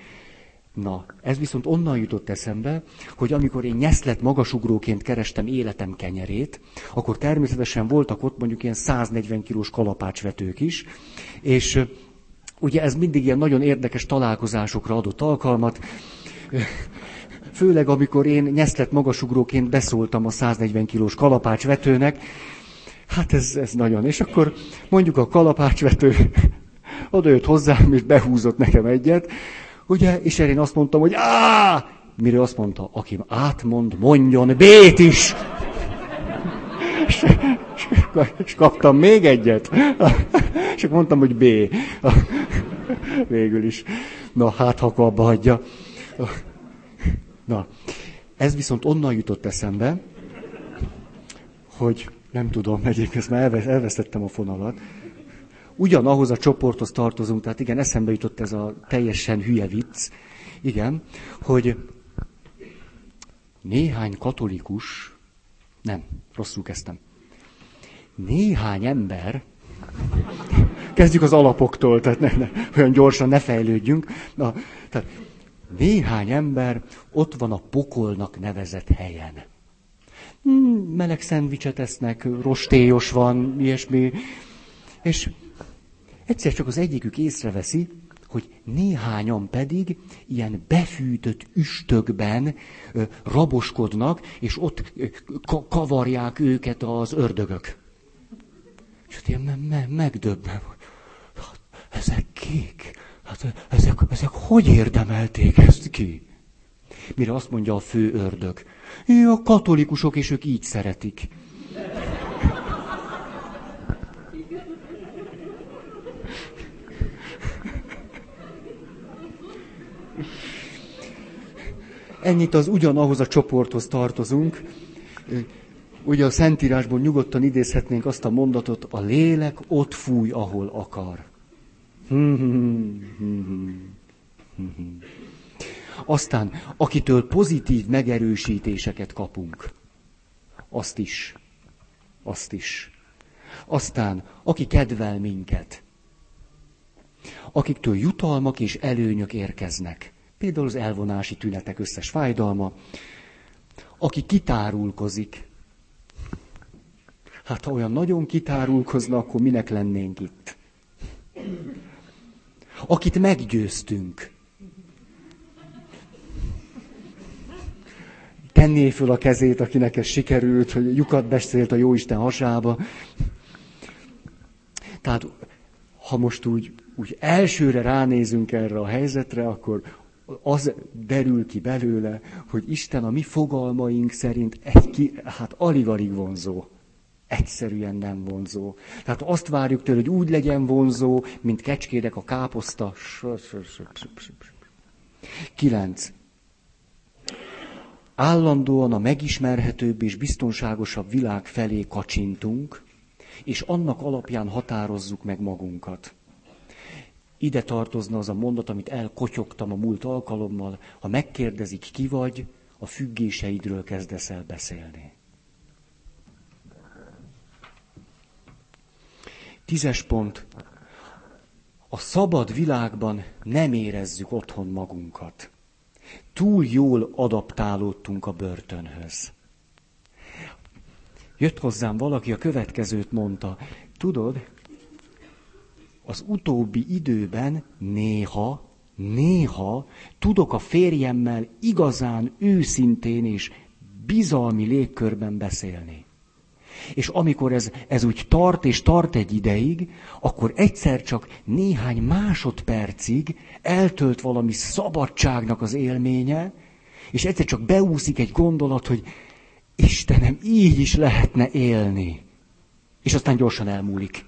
Na, ez viszont onnan jutott eszembe, hogy amikor én nyeszlet magasugróként kerestem életem kenyerét, akkor természetesen voltak ott mondjuk ilyen 140 kilós kalapácsvetők is, és ugye ez mindig ilyen nagyon érdekes találkozásokra adott alkalmat, főleg amikor én nyeszlet magasugróként beszóltam a 140 kilós kalapácsvetőnek, hát ez, ez nagyon. És akkor mondjuk a kalapácsvető [LAUGHS] oda jött hozzám, és behúzott nekem egyet, Ugye? És erre én azt mondtam, hogy á! Mire azt mondta, aki átmond, mondjon B-t is. És, és, kaptam még egyet. És mondtam, hogy B. Végül is. Na, hát ha abba hagyja. Na, ez viszont onnan jutott eszembe, hogy nem tudom, egyébként már elvesztettem a fonalat, ugyanahhoz a csoporthoz tartozunk, tehát igen, eszembe jutott ez a teljesen hülye vicc, igen, hogy néhány katolikus, nem, rosszul kezdtem, néhány ember, kezdjük az alapoktól, tehát ne, ne, olyan gyorsan ne fejlődjünk, na, tehát néhány ember ott van a pokolnak nevezett helyen. Hmm, meleg szendvicset esznek, rostélyos van, ilyesmi, és Egyszer csak az egyikük észreveszi, hogy néhányan pedig ilyen befűtött üstökben raboskodnak, és ott kavarják őket az ördögök. És ott ilyen me- me- megdöbben, hát, ezek kik? Hát ezek, ezek hogy érdemelték ezt ki? Mire azt mondja a fő ördög. A katolikusok, és ők így szeretik. Ennyit az ugyanahhoz a csoporthoz tartozunk. Ugye a Szentírásból nyugodtan idézhetnénk azt a mondatot, a lélek ott fúj, ahol akar. Aztán, akitől pozitív megerősítéseket kapunk, azt is. Azt is. Aztán, aki kedvel minket, akiktől jutalmak és előnyök érkeznek. Például az elvonási tünetek összes fájdalma. Aki kitárulkozik. Hát ha olyan nagyon kitárulkozna, akkor minek lennénk itt? Akit meggyőztünk. Tenné föl a kezét, akinek ez sikerült, hogy lyukat beszélt a Jóisten hasába. Tehát, ha most úgy, úgy elsőre ránézünk erre a helyzetre, akkor az derül ki belőle, hogy Isten a mi fogalmaink szerint egy ki, hát alig-alig vonzó. Egyszerűen nem vonzó. Tehát azt várjuk tőle, hogy úgy legyen vonzó, mint kecskédek a káposzta. Kilenc. Állandóan a megismerhetőbb és biztonságosabb világ felé kacsintunk, és annak alapján határozzuk meg magunkat. Ide tartozna az a mondat, amit elkotyogtam a múlt alkalommal, ha megkérdezik, ki vagy, a függéseidről kezdesz el beszélni. Tízes pont. A szabad világban nem érezzük otthon magunkat. Túl jól adaptálódtunk a börtönhöz. Jött hozzám valaki, a következőt mondta. Tudod, az utóbbi időben néha, néha tudok a férjemmel igazán őszintén és bizalmi légkörben beszélni. És amikor ez, ez úgy tart és tart egy ideig, akkor egyszer csak néhány másodpercig eltölt valami szabadságnak az élménye, és egyszer csak beúszik egy gondolat, hogy Istenem, így is lehetne élni. És aztán gyorsan elmúlik.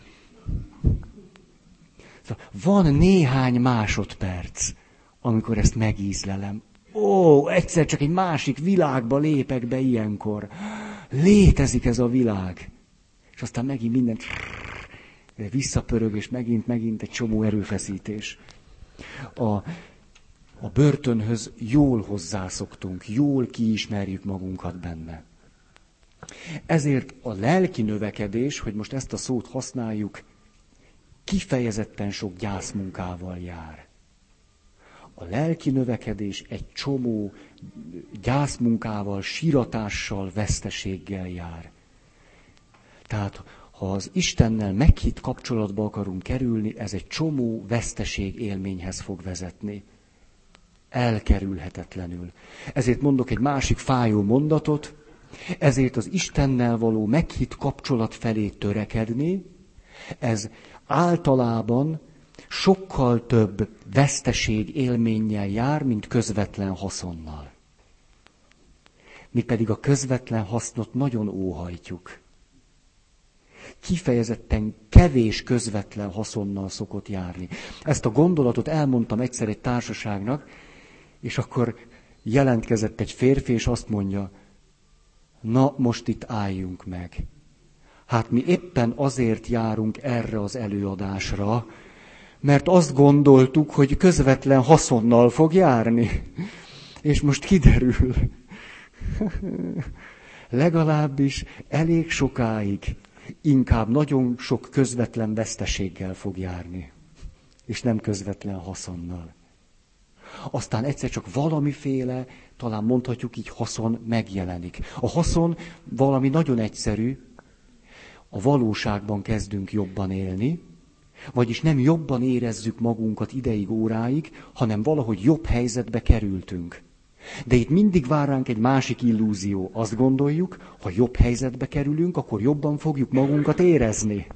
Szóval van néhány másodperc, amikor ezt megízlelem. Ó, egyszer csak egy másik világba lépek be ilyenkor. Létezik ez a világ. És aztán megint mindent visszapörög, és megint, megint egy csomó erőfeszítés. A, a börtönhöz jól hozzászoktunk, jól kiismerjük magunkat benne. Ezért a lelki növekedés, hogy most ezt a szót használjuk, kifejezetten sok gyászmunkával jár. A lelki növekedés egy csomó gyászmunkával, síratással, veszteséggel jár. Tehát, ha az Istennel meghitt kapcsolatba akarunk kerülni, ez egy csomó veszteség élményhez fog vezetni. Elkerülhetetlenül. Ezért mondok egy másik fájó mondatot, ezért az Istennel való meghitt kapcsolat felé törekedni, ez általában sokkal több veszteség élménnyel jár, mint közvetlen haszonnal. Mi pedig a közvetlen hasznot nagyon óhajtjuk. Kifejezetten kevés közvetlen haszonnal szokott járni. Ezt a gondolatot elmondtam egyszer egy társaságnak, és akkor jelentkezett egy férfi, és azt mondja, na most itt álljunk meg. Hát mi éppen azért járunk erre az előadásra, mert azt gondoltuk, hogy közvetlen haszonnal fog járni. És most kiderül. Legalábbis elég sokáig inkább nagyon sok közvetlen veszteséggel fog járni, és nem közvetlen haszonnal. Aztán egyszer csak valamiféle, talán mondhatjuk így, haszon megjelenik. A haszon valami nagyon egyszerű, a valóságban kezdünk jobban élni, vagyis nem jobban érezzük magunkat ideig, óráig, hanem valahogy jobb helyzetbe kerültünk. De itt mindig vár ránk egy másik illúzió. Azt gondoljuk, ha jobb helyzetbe kerülünk, akkor jobban fogjuk magunkat érezni.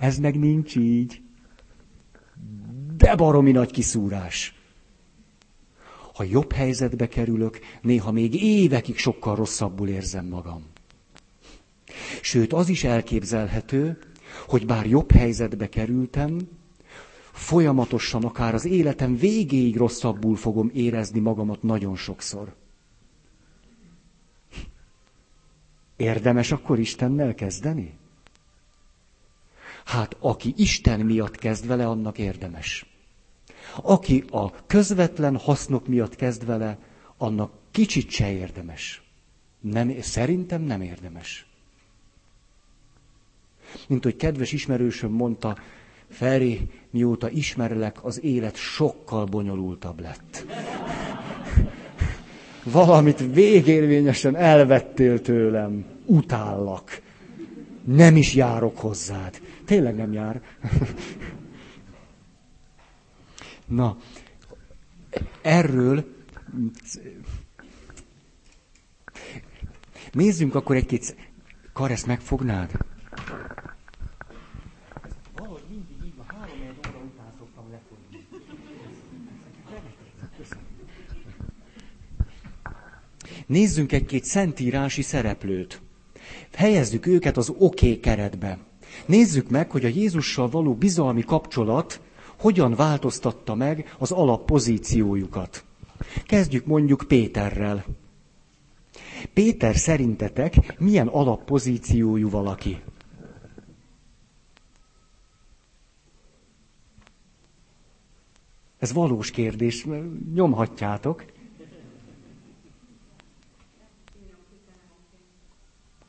Ez meg nincs így. De baromi nagy kiszúrás. Ha jobb helyzetbe kerülök, néha még évekig sokkal rosszabbul érzem magam. Sőt, az is elképzelhető, hogy bár jobb helyzetbe kerültem, folyamatosan akár az életem végéig rosszabbul fogom érezni magamat nagyon sokszor. Érdemes akkor Istennel kezdeni? Hát aki Isten miatt kezd vele, annak érdemes. Aki a közvetlen hasznok miatt kezd vele, annak kicsit se érdemes. Nem, szerintem nem érdemes. Mint hogy kedves ismerősöm mondta, Feri, mióta ismerlek, az élet sokkal bonyolultabb lett. Valamit végérvényesen elvettél tőlem. Utállak. Nem is járok hozzád. Tényleg nem jár. [LAUGHS] Na, erről nézzünk akkor egy-két... Kar, ezt megfognád? Nézzünk egy-két szentírási szereplőt. Helyezzük őket az oké okay keretbe. Nézzük meg, hogy a Jézussal való bizalmi kapcsolat hogyan változtatta meg az alappozíciójukat. Kezdjük mondjuk Péterrel. Péter szerintetek milyen alappozíciójú valaki? Ez valós kérdés, nyomhatjátok.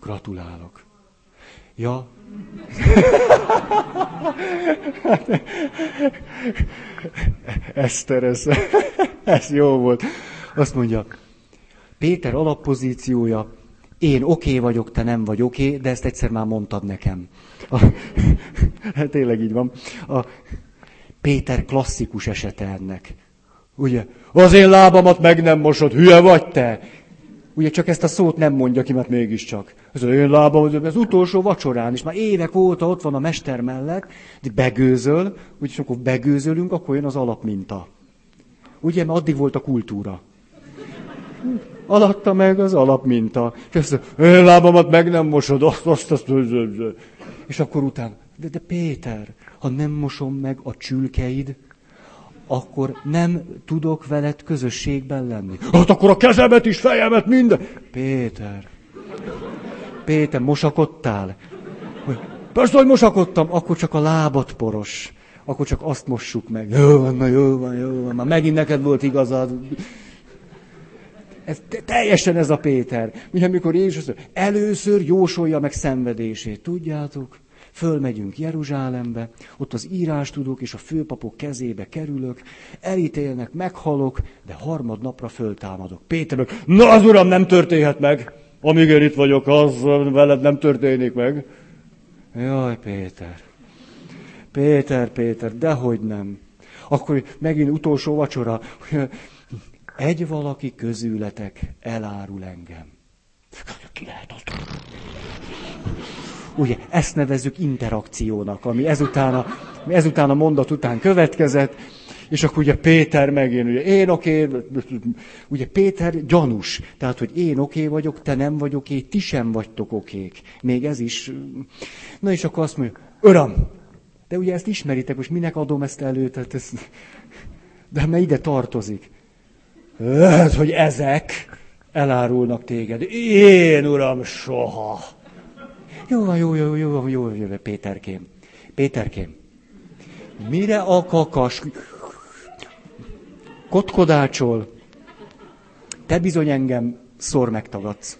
Gratulálok. Ja. Eszter, ez, ez jó volt. Azt mondja, Péter alappozíciója, én oké okay vagyok, te nem vagy oké, okay, de ezt egyszer már mondtad nekem. A, hát tényleg így van. A, Péter klasszikus esete ennek. Ugye, az én lábamat meg nem mosod, hülye vagy te? Ugye csak ezt a szót nem mondja ki, mert mégiscsak. Ez az én lábam, az utolsó vacsorán is, már évek óta ott van a mester mellett, de begőzöl, úgyis akkor begőzölünk, akkor jön az alapminta. Ugye, mert addig volt a kultúra. Alatta meg az alapminta. És ezt, én lábamat meg nem mosod, azt, azt, azt. És akkor utána, de, de Péter, ha nem mosom meg a csülkeid, akkor nem tudok veled közösségben lenni. Hát akkor a kezemet is, fejemet, minden. Péter, Péter, mosakodtál? Persze, hogy mosakodtam, akkor csak a lábat poros. Akkor csak azt mossuk meg. Jó van, na jó van, jó van. Már megint neked volt igazad. Ez teljesen ez a Péter. Ugye, amikor Jézus először jósolja meg szenvedését. Tudjátok? Fölmegyünk Jeruzsálembe, ott az írástudók és a főpapok kezébe kerülök, elítélnek, meghalok, de harmadnapra föltámadok. Péter meg, na az uram, nem történhet meg! Amíg én itt vagyok, az veled nem történik meg. Jaj, Péter. Péter, Péter, dehogy nem. Akkor megint utolsó vacsora. [LAUGHS] Egy valaki közületek elárul engem. Ki lehet az? Ugye, ezt nevezzük interakciónak, ami ezután a, ezután a mondat után következett, és akkor ugye Péter megint, ugye én oké, ugye Péter gyanús, tehát hogy én oké vagyok, te nem vagy oké, ti sem vagytok okék. Még ez is. Na és akkor azt mondja, Uram, de ugye ezt ismeritek, most minek adom ezt elő, tehát ez, de mert ide tartozik. Ez, hogy ezek elárulnak téged. Én, uram, soha. Jó van, jó, jó, jó, jó, jó, jó, Péterkém. Péterkém. Mire a kakas kotkodácsol, te bizony engem szor megtagadsz.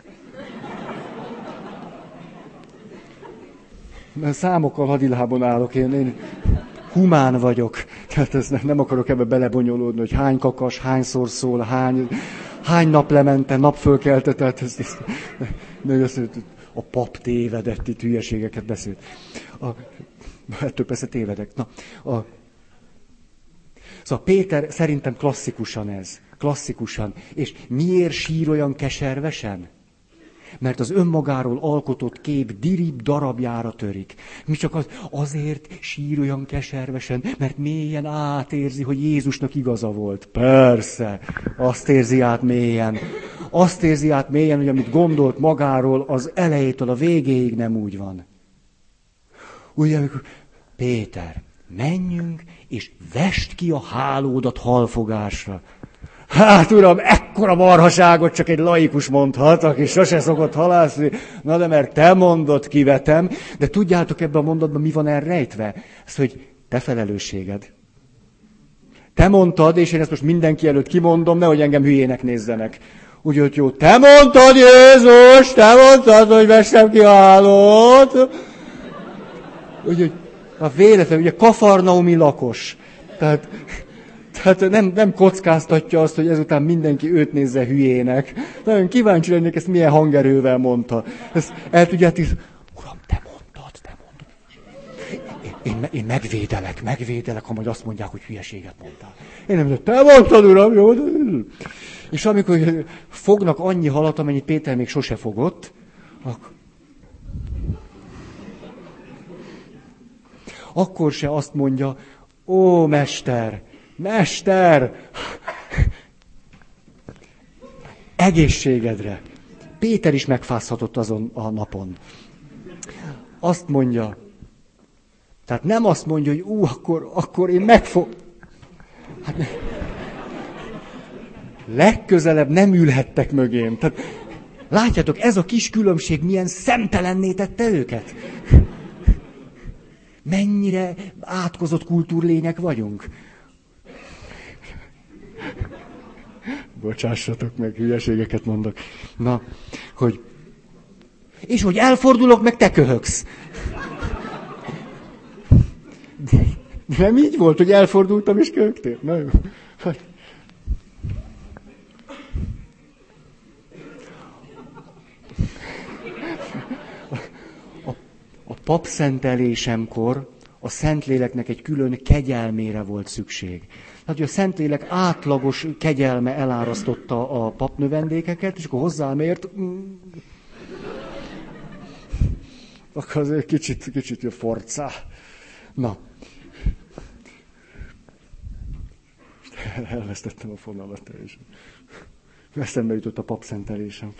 Számokkal hadilábon állok, én, én humán vagyok. Tehát ez nem, nem akarok ebbe belebonyolódni, hogy hány kakas, hányszor szól, hány, hány naplemente, napfölkelte, tehát ez, ez, ez, ez, a pap tévedett, itt hülyeségeket beszélt. A, ettől persze tévedek. Na, a, Szóval Péter szerintem klasszikusan ez. Klasszikusan. És miért sír olyan keservesen? Mert az önmagáról alkotott kép dirib darabjára törik. Mi csak az, azért sír olyan keservesen, mert mélyen átérzi, hogy Jézusnak igaza volt. Persze, azt érzi át mélyen. Azt érzi át mélyen, hogy amit gondolt magáról, az elejétől a végéig nem úgy van. Ugye, amikor Péter, menjünk és vest ki a hálódat halfogásra. Hát uram, ekkora marhaságot csak egy laikus mondhat, aki sose szokott halászni. Na de mert te mondod, kivetem. De tudjátok ebben a mondatban mi van elrejtve? Ez, hogy te felelősséged. Te mondtad, és én ezt most mindenki előtt kimondom, nehogy engem hülyének nézzenek. Úgyhogy jó, te mondtad, Jézus, te mondtad, hogy vessem ki a hálót. Úgyhogy a véletlen, ugye kafarnaumi lakos. Tehát, tehát nem, nem kockáztatja azt, hogy ezután mindenki őt nézze hülyének. Nagyon kíváncsi lennék, ezt milyen hangerővel mondta. Ezt el tudjátok, uram, te mondtad, te mondtad. Én, én, én megvédelek, megvédelek, ha majd azt mondják, hogy hülyeséget mondtál. Én nem mondom, te mondtad, uram, jó? És amikor fognak annyi halat, amennyit Péter még sose fogott, akkor akkor se azt mondja, ó, mester, mester, egészségedre. Péter is megfázhatott azon a napon. Azt mondja, tehát nem azt mondja, hogy ú, akkor, akkor én megfog... Hát ne. Legközelebb nem ülhettek mögém. Tehát, látjátok, ez a kis különbség milyen szemtelenné tette őket. Mennyire átkozott kultúrlények vagyunk. Bocsássatok meg, hülyeségeket mondok. Na, hogy... És hogy elfordulok, meg te köhögsz. De nem így volt, hogy elfordultam és köhögtél? Na jó. A, a papszentelésemkor a Szentléleknek egy külön kegyelmére volt szükség. Tehát, hogy a Szentlélek átlagos kegyelme elárasztotta a papnövendékeket, és akkor hozzám ért, mm, akkor azért kicsit, kicsit forcá. Na. Elvesztettem a fonalat teljesen. Eszembe jutott a papszentelésem.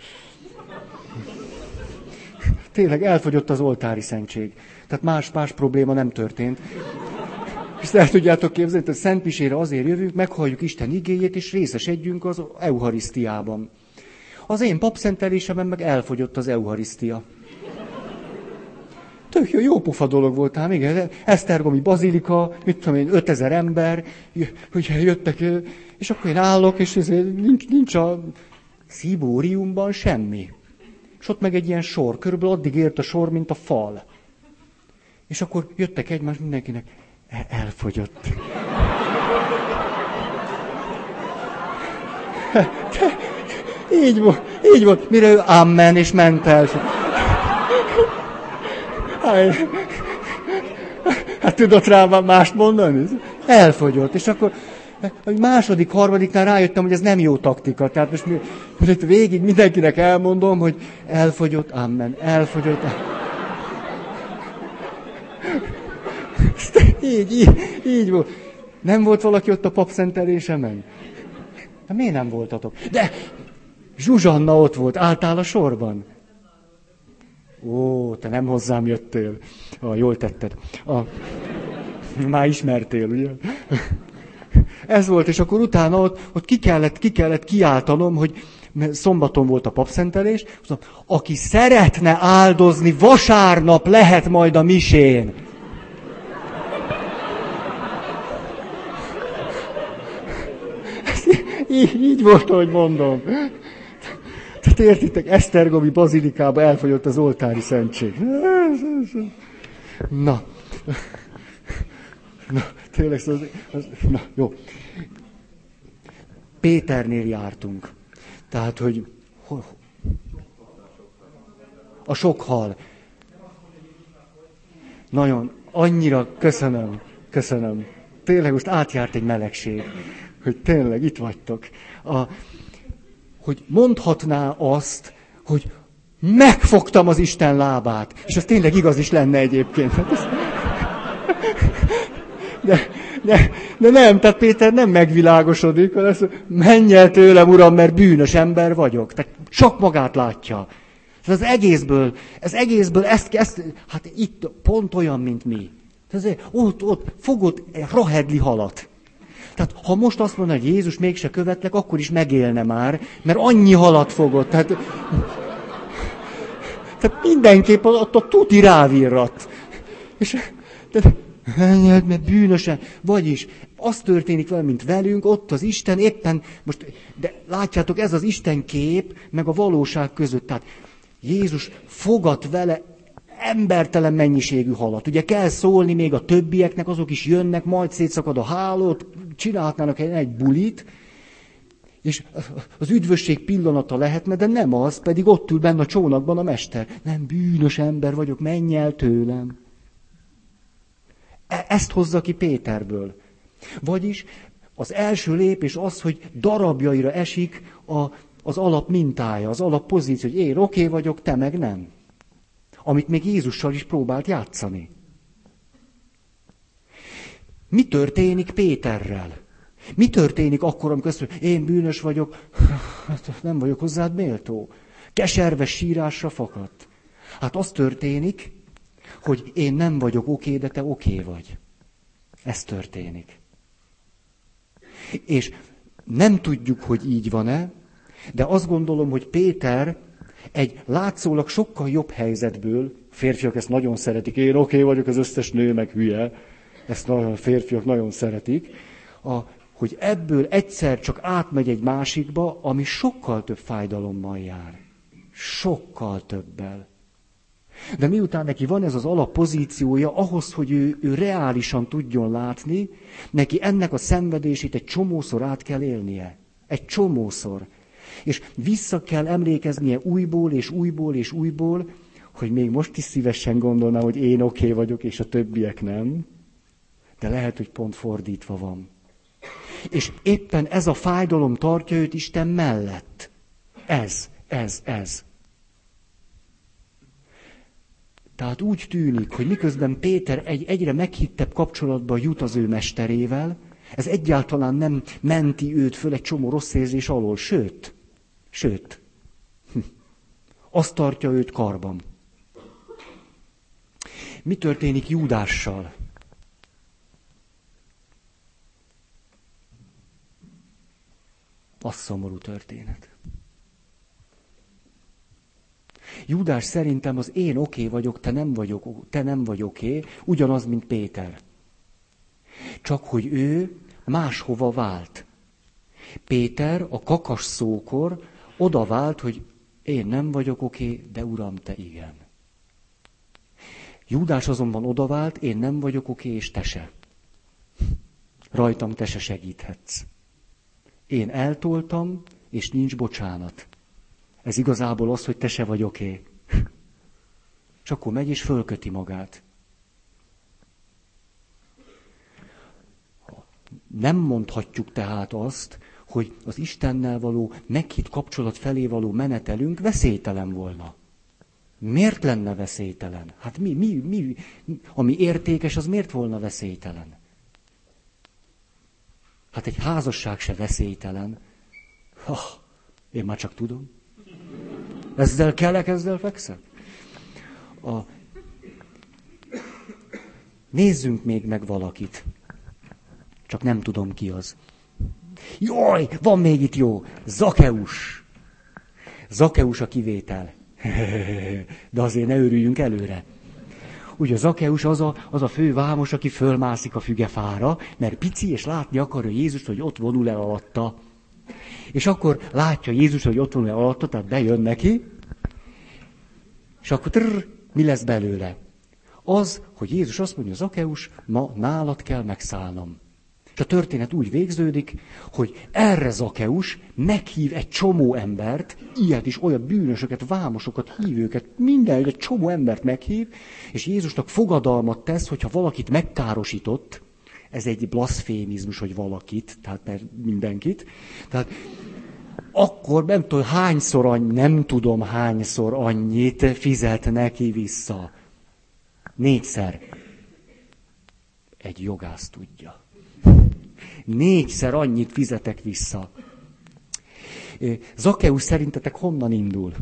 Tényleg elfogyott az oltári szentség. Tehát más, más probléma nem történt. És el tudjátok képzelni, hogy Szent Misére azért jövünk, meghalljuk Isten igéjét, és részesedjünk az Euharisztiában. Az én papszentelésemben meg elfogyott az Euharisztia. Tök jó, jó pofa dolog volt ám, igen. Esztergomi bazilika, mit tudom én, 5000 ember, ugye jöttek, és akkor én állok, és nincs, nincs a szibóriumban semmi. És ott meg egy ilyen sor, körülbelül addig ért a sor, mint a fal. És akkor jöttek egymás mindenkinek, e, elfogyott. így volt, így volt, mire ő amen, és ment el. Hát tudott rá mást mondani? Elfogyott. És akkor a második, harmadiknál rájöttem, hogy ez nem jó taktika. Tehát most, most végig mindenkinek elmondom, hogy elfogyott, amen, elfogyott. Amen. Így, így, így volt. Nem volt valaki ott a papszentelésemen? Hát miért nem voltatok? De Zsuzsanna ott volt, álltál a sorban. Ó, te nem hozzám jöttél. Ah, jól tetted. Ah, már ismertél, ugye? Ez volt, és akkor utána ott, ott ki, kellett, ki kellett kiáltanom, hogy szombaton volt a papszentelés, aki szeretne áldozni, vasárnap lehet majd a misén. Így, így volt, ahogy mondom. Tehát értitek, Esztergomi bazilikába elfogyott az oltári szentség. Na. Na, tényleg, az, az, na, jó. Péternél jártunk. Tehát, hogy a sok hal. Nagyon, annyira köszönöm, köszönöm. Tényleg most átjárt egy melegség hogy tényleg itt vagytok. A, hogy mondhatná azt, hogy megfogtam az Isten lábát. És az tényleg igaz is lenne egyébként. Hát ez... De, de, de nem, tehát Péter nem megvilágosodik, hanem azt menj el tőlem, uram, mert bűnös ember vagyok. Tehát sok magát látja. Ez az egészből, ez egészből, ezt, ezt, hát itt pont olyan, mint mi. Tehát ott, ott fogod egy rahedli halat. Tehát ha most azt mondja, hogy Jézus mégse követlek, akkor is megélne már, mert annyi halat fogott. Tehát, tehát mindenképp ott a tuti rávirrat. És tehát, mert bűnösen. Vagyis az történik vele, mint velünk, ott az Isten éppen, most, de látjátok, ez az Isten kép, meg a valóság között. Tehát Jézus fogad vele embertelen mennyiségű halat. Ugye kell szólni még a többieknek, azok is jönnek, majd szétszakad a hálót, csinálhatnának egy bulit, és az üdvösség pillanata lehetne, de nem az, pedig ott ül benne a csónakban a mester. Nem, bűnös ember vagyok, menj el tőlem. E- ezt hozza ki Péterből. Vagyis az első lépés az, hogy darabjaira esik a, az alap mintája, az alap pozíció, hogy én oké okay vagyok, te meg nem amit még Jézussal is próbált játszani. Mi történik Péterrel? Mi történik akkor, amikor azt mondja, én bűnös vagyok, [LAUGHS] nem vagyok hozzád méltó. Keserves sírásra fakadt. Hát az történik, hogy én nem vagyok oké, de te oké vagy. Ez történik. És nem tudjuk, hogy így van-e, de azt gondolom, hogy Péter egy látszólag sokkal jobb helyzetből, férfiak ezt nagyon szeretik, én oké okay vagyok, az összes nő meg hülye, ezt a férfiak nagyon szeretik, a, hogy ebből egyszer csak átmegy egy másikba, ami sokkal több fájdalommal jár. Sokkal többel. De miután neki van ez az alappozíciója, ahhoz, hogy ő, ő reálisan tudjon látni, neki ennek a szenvedését egy csomószor át kell élnie. Egy csomószor. És vissza kell emlékeznie újból és újból és újból, hogy még most is szívesen gondolna, hogy én oké okay vagyok, és a többiek nem. De lehet, hogy pont fordítva van. És éppen ez a fájdalom tartja őt Isten mellett. Ez, ez, ez. Tehát úgy tűnik, hogy miközben Péter egy egyre meghittebb kapcsolatba jut az ő mesterével, ez egyáltalán nem menti őt föl egy csomó rossz érzés alól, sőt, sőt, [LAUGHS] azt tartja őt karban. Mi történik Júdással? Az szomorú történet. Júdás szerintem az én oké vagyok, te nem, vagyok, te nem vagy oké, ugyanaz, mint Péter. Csak hogy ő máshova vált. Péter a kakas szókor oda vált, hogy én nem vagyok oké, de uram, te igen. Júdás azonban odavált, én nem vagyok oké, és te se. Rajtam te se segíthetsz. Én eltoltam, és nincs bocsánat. Ez igazából az, hogy te se vagy oké. [LAUGHS] És akkor megy és fölköti magát. Nem mondhatjuk tehát azt, hogy az Istennel való meghitt kapcsolat felé való menetelünk veszélytelen volna. Miért lenne veszélytelen? Hát mi, mi, mi, ami értékes, az miért volna veszélytelen? Hát egy házasság se veszélytelen. Ha, én már csak tudom. Ezzel kellek, ezzel fekszek? A... Nézzünk még meg valakit. Csak nem tudom ki az. Jaj, van még itt jó. Zakeus. Zakeus a kivétel. [LAUGHS] De azért ne örüljünk előre. Ugye Zakeus az a, az a fő vámos, aki fölmászik a fügefára, mert pici, és látni akarja Jézust, hogy ott vonul el alatta. És akkor látja Jézus, hogy ott vonul el alatta, tehát bejön neki, és akkor trrr, mi lesz belőle? Az, hogy Jézus azt mondja, Zakeus, ma nálad kell megszállnom. És a történet úgy végződik, hogy erre Zakeus meghív egy csomó embert, ilyet is, olyan bűnösöket, vámosokat, hívőket, minden, egy csomó embert meghív, és Jézusnak fogadalmat tesz, hogyha valakit megkárosított, ez egy blaszfémizmus, hogy valakit, tehát mert mindenkit. Tehát akkor nem tudom hányszor annyi, nem tudom hányszor annyit fizet neki vissza. Négyszer. Egy jogász tudja négyszer annyit fizetek vissza. Zakeus szerintetek honnan indul?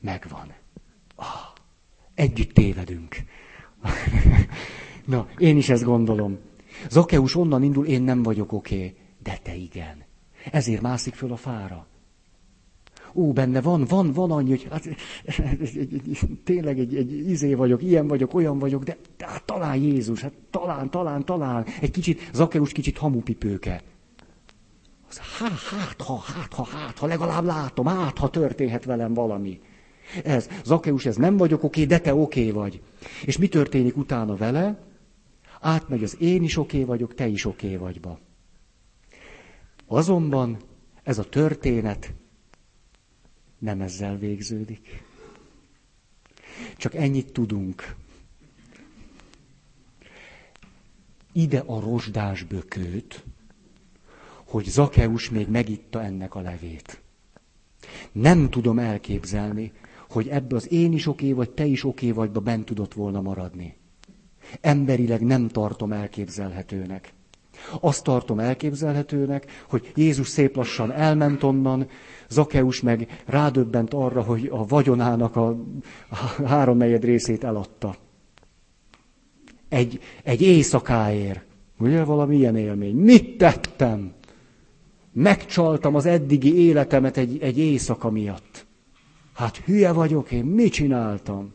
Megvan. Ah, együtt tévedünk. [LAUGHS] Na, én is ezt gondolom. Zakeus onnan indul, én nem vagyok oké, okay, de te igen. Ezért mászik föl a fára ó, benne van, van, van annyi, hogy hát, tényleg egy, egy izé vagyok, ilyen vagyok, olyan vagyok, de, de hát talán Jézus, hát talán, talán, talán, egy kicsit, Zakeus kicsit hamupipőke. Az, hát, hát, ha, hát, ha, hát, ha legalább látom, hát, ha történhet velem valami. Ez, Zakeus, ez nem vagyok oké, de te oké vagy. És mi történik utána vele? Átmegy az én is oké vagyok, te is oké vagyba. Azonban ez a történet nem ezzel végződik. Csak ennyit tudunk. Ide a rozsdás bökőt, hogy Zakeus még megitta ennek a levét. Nem tudom elképzelni, hogy ebbe az én is oké vagy, te is oké vagyba bent tudott volna maradni. Emberileg nem tartom elképzelhetőnek. Azt tartom elképzelhetőnek, hogy Jézus szép lassan elment onnan, Zakeus meg rádöbbent arra, hogy a vagyonának a, a három negyed részét eladta. Egy, egy éjszakáért. Ugye valami ilyen élmény. Mit tettem? Megcsaltam az eddigi életemet egy, egy éjszaka miatt. Hát hülye vagyok én, mit csináltam?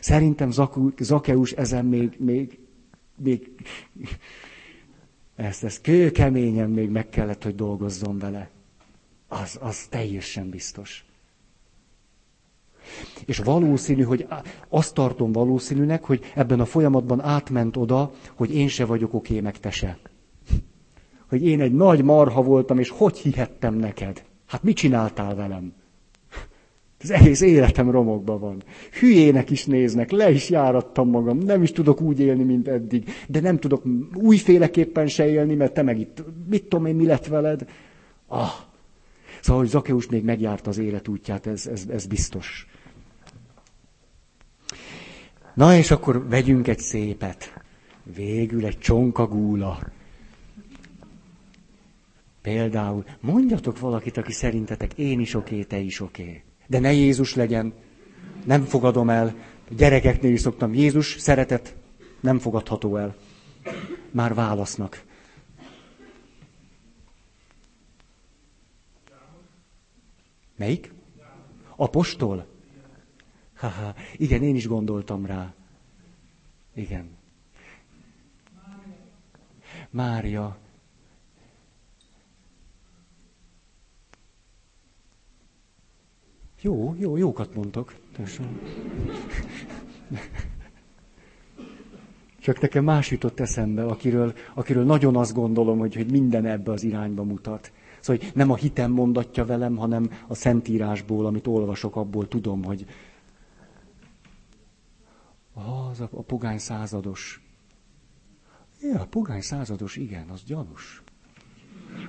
Szerintem Zakeus ezen még, még, még ezt, ezt kőkeményen még meg kellett, hogy dolgozzon vele. Az, az teljesen biztos. És valószínű, hogy azt tartom valószínűnek, hogy ebben a folyamatban átment oda, hogy én se vagyok oké, meg te se. Hogy én egy nagy marha voltam, és hogy hihettem neked? Hát mit csináltál velem? Az egész életem romokban van. Hülyének is néznek, le is járattam magam, nem is tudok úgy élni, mint eddig, de nem tudok újféleképpen se élni, mert te meg itt, mit tudom én, mi lett veled? Ah. Szóval, hogy Zakeus még megjárta az életútját, ez, ez, ez biztos. Na és akkor vegyünk egy szépet. Végül egy csonkagúla. Például mondjatok valakit, aki szerintetek én is oké, te is oké. De ne Jézus legyen. Nem fogadom el. A gyerekeknél is szoktam. Jézus szeretet nem fogadható el. Már válasznak. Melyik? Apostol? Haha, igen, én is gondoltam rá. Igen. Mária. Jó, jó, jókat mondtok. Csak nekem más jutott eszembe, akiről, akiről nagyon azt gondolom, hogy, hogy minden ebbe az irányba mutat. Szóval hogy nem a hitem mondatja velem, hanem a szentírásból, amit olvasok, abból tudom, hogy az a, a pogány százados. Ja, a pogány százados, igen, az gyanús.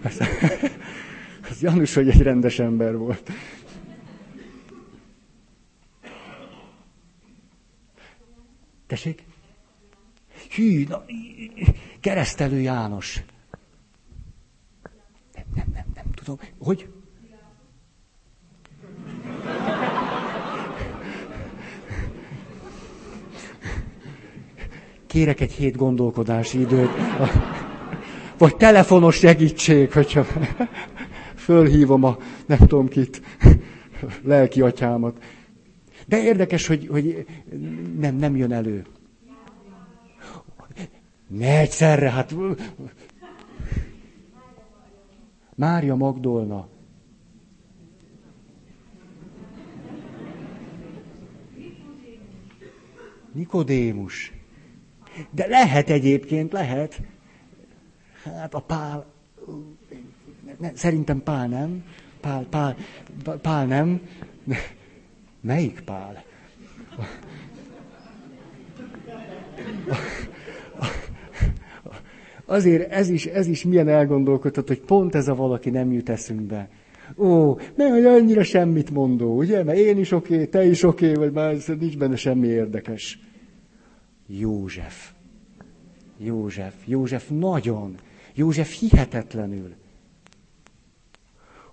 Az, [LAUGHS] az gyanús, hogy egy rendes ember volt. Tessék? Hű, na, keresztelő János. Nem, nem, nem, nem tudom. Hogy? Kérek egy hét gondolkodási időt. Vagy telefonos segítség, hogyha fölhívom a nem tudom kit, lelki atyámat. De érdekes, hogy, hogy nem, nem jön elő. Ne egyszerre, hát... Mária Magdolna. Nikodémus. De lehet egyébként, lehet. Hát a pál... Ne, szerintem pál nem. Pál, pál, pál nem. Melyik pál? Azért ez is, ez is milyen elgondolkodhat, hogy pont ez a valaki nem jut eszünkbe. Ó, mert hogy annyira semmit mondó, ugye? Mert én is oké, okay, te is oké, okay, vagy már nincs benne semmi érdekes. József. József. József nagyon. József hihetetlenül.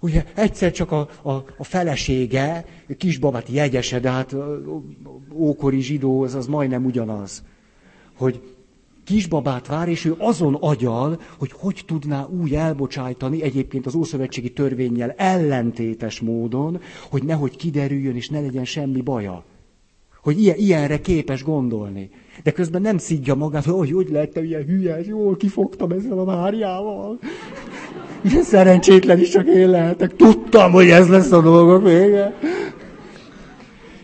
Ugye egyszer csak a, a, a felesége, kisbabát jegyese, de hát ókori zsidó, az, az majdnem ugyanaz, hogy kisbabát vár, és ő azon agyal, hogy hogy tudná úgy elbocsájtani egyébként az Ószövetségi törvényjel ellentétes módon, hogy nehogy kiderüljön, és ne legyen semmi baja. Hogy ilyen, ilyenre képes gondolni. De közben nem szidja magát, hogy hogy lettem ilyen hülyes, jól kifogtam ezzel a Máriával. Szerencsétlen is csak én lehetek. Tudtam, hogy ez lesz a dolgok vége.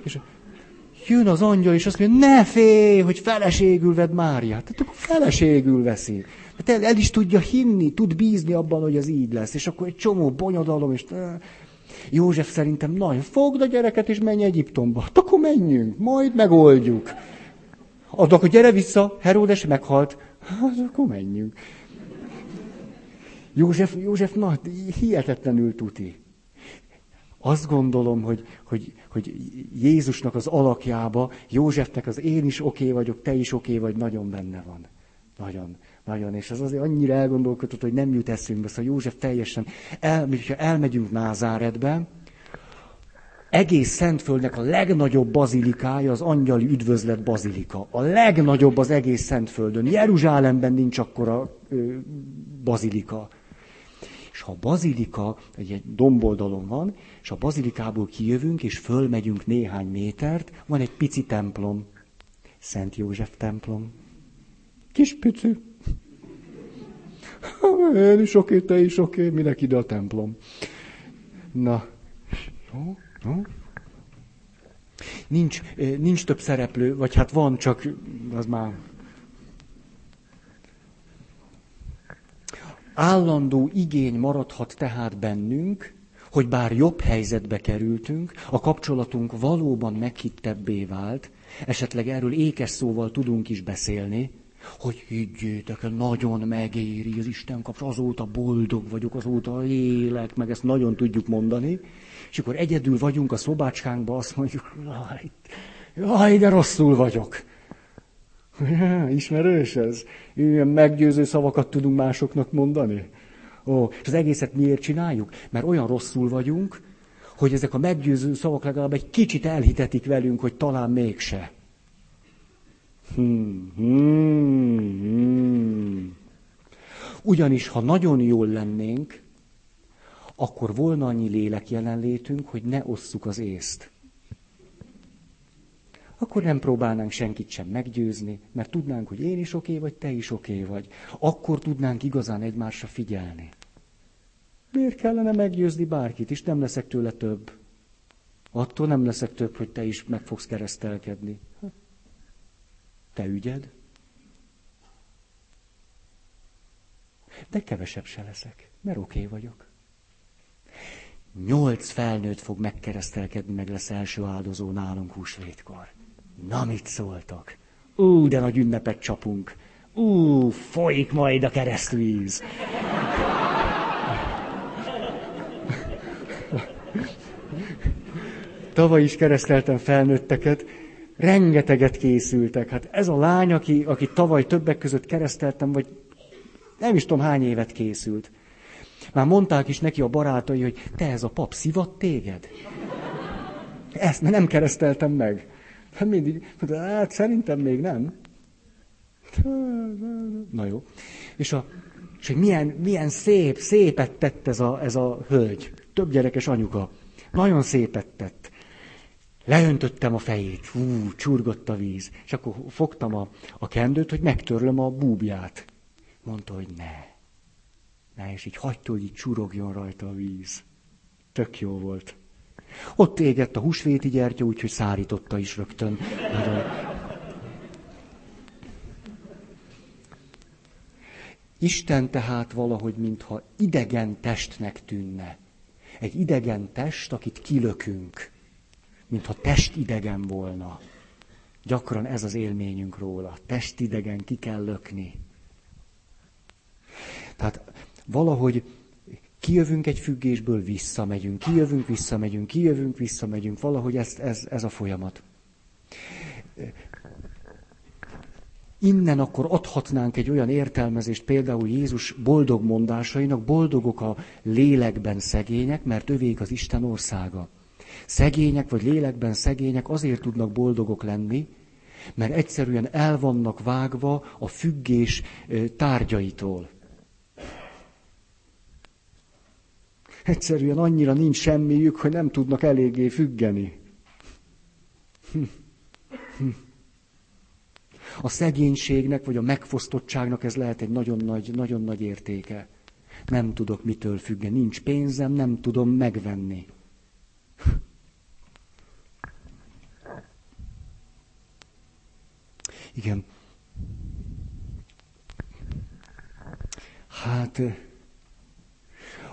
És jön az angyal, és azt mondja, ne félj, hogy feleségül vedd Máriát. Tehát akkor feleségül veszi. Hát el, el is tudja hinni, tud bízni abban, hogy ez így lesz. És akkor egy csomó bonyodalom, és József szerintem nagyon, fogd a gyereket, és menj Egyiptomba. Hát akkor menjünk, majd megoldjuk. Adok, akkor gyere vissza, Heródes meghalt. Hát akkor menjünk. József, József na, hihetetlenül tuti. Azt gondolom, hogy, hogy, hogy Jézusnak az alakjába, Józsefnek az én is oké vagyok, te is oké vagy, nagyon benne van. Nagyon, nagyon. És ez azért annyira elgondolkodott, hogy nem jut eszünkbe. Szóval József teljesen, el, ha elmegyünk Názáretbe, egész Szentföldnek a legnagyobb bazilikája az angyali üdvözlet bazilika. A legnagyobb az egész Szentföldön. Jeruzsálemben nincs akkora ö, bazilika. Ha a bazilika egy, egy domboldalon van, és a bazilikából kijövünk, és fölmegyünk néhány métert, van egy pici templom. Szent József templom. Kis pici. Én is oké, te is oké, minek ide a templom. Na, no, no. Nincs, eh, nincs több szereplő, vagy hát van, csak az már... Állandó igény maradhat tehát bennünk, hogy bár jobb helyzetbe kerültünk, a kapcsolatunk valóban meghittebbé vált, esetleg erről ékes szóval tudunk is beszélni, hogy higgyétek el, nagyon megéri az Isten kapcs, azóta boldog vagyok, azóta élek, meg ezt nagyon tudjuk mondani, és akkor egyedül vagyunk a szobácskánkban, azt mondjuk, jaj, jaj de rosszul vagyok. [LAUGHS] Ismerős ez? Ilyen meggyőző szavakat tudunk másoknak mondani? Ó, és az egészet miért csináljuk? Mert olyan rosszul vagyunk, hogy ezek a meggyőző szavak legalább egy kicsit elhitetik velünk, hogy talán mégse. Hmm, hmm, hmm. Ugyanis, ha nagyon jól lennénk, akkor volna annyi lélek jelenlétünk, hogy ne osszuk az észt. Akkor nem próbálnánk senkit sem meggyőzni, mert tudnánk, hogy én is oké vagy, te is oké vagy. Akkor tudnánk igazán egymásra figyelni. Miért kellene meggyőzni bárkit is? Nem leszek tőle több. Attól nem leszek több, hogy te is meg fogsz keresztelkedni. Te ügyed? De kevesebb se leszek, mert oké vagyok. Nyolc felnőtt fog megkeresztelkedni, meg lesz első áldozó nálunk húsvétkor. Na, mit szóltak? Ú, de nagy ünnepet csapunk. Ú, folyik majd a keresztvíz. Tavaly is kereszteltem felnőtteket, rengeteget készültek. Hát ez a lány, aki, aki tavaly többek között kereszteltem, vagy nem is tudom hány évet készült. Már mondták is neki a barátai, hogy te ez a pap szivat téged? Ezt nem kereszteltem meg. Hát mindig, hát szerintem még nem. Na jó. És, a, és hogy milyen, milyen szép, szépet tett ez a, ez a hölgy. Több gyerekes anyuka. Nagyon szépet tett. Leöntöttem a fejét, hú, csurgott a víz. És akkor fogtam a, a kendőt, hogy megtörlöm a búbját. Mondta, hogy ne. Ne, és így hagyta, hogy így csurogjon rajta a víz. Tök jó volt. Ott égett a húsvéti gyertya, úgyhogy szárította is rögtön. Isten tehát valahogy, mintha idegen testnek tűnne. Egy idegen test, akit kilökünk mintha testidegen volna. Gyakran ez az élményünk róla. Testidegen ki kell lökni. Tehát valahogy kijövünk egy függésből, visszamegyünk, kijövünk, visszamegyünk, kijövünk, visszamegyünk. Valahogy ez, ez, ez a folyamat. Innen akkor adhatnánk egy olyan értelmezést például Jézus boldog mondásainak, boldogok a lélekben szegények, mert övék az Isten országa. Szegények vagy lélekben szegények azért tudnak boldogok lenni, mert egyszerűen el vannak vágva a függés tárgyaitól. Egyszerűen annyira nincs semmiük, hogy nem tudnak eléggé függeni. A szegénységnek vagy a megfosztottságnak ez lehet egy nagyon nagy, nagyon nagy értéke. Nem tudok mitől függeni, nincs pénzem, nem tudom megvenni. Igen. Hát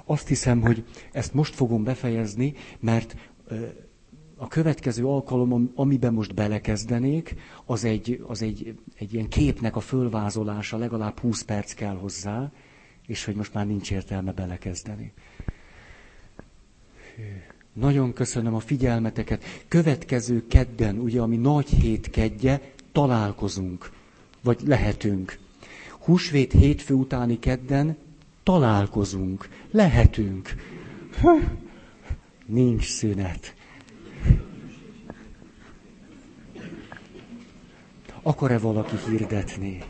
azt hiszem, hogy ezt most fogom befejezni, mert a következő alkalom, amiben most belekezdenék, az egy, az egy, egy ilyen képnek a fölvázolása, legalább 20 perc kell hozzá, és hogy most már nincs értelme belekezdeni. Nagyon köszönöm a figyelmeteket. Következő kedden, ugye, ami nagy hét kedje, találkozunk, vagy lehetünk. Húsvét hétfő utáni kedden találkozunk, lehetünk. Nincs szünet. Akar-e valaki hirdetni?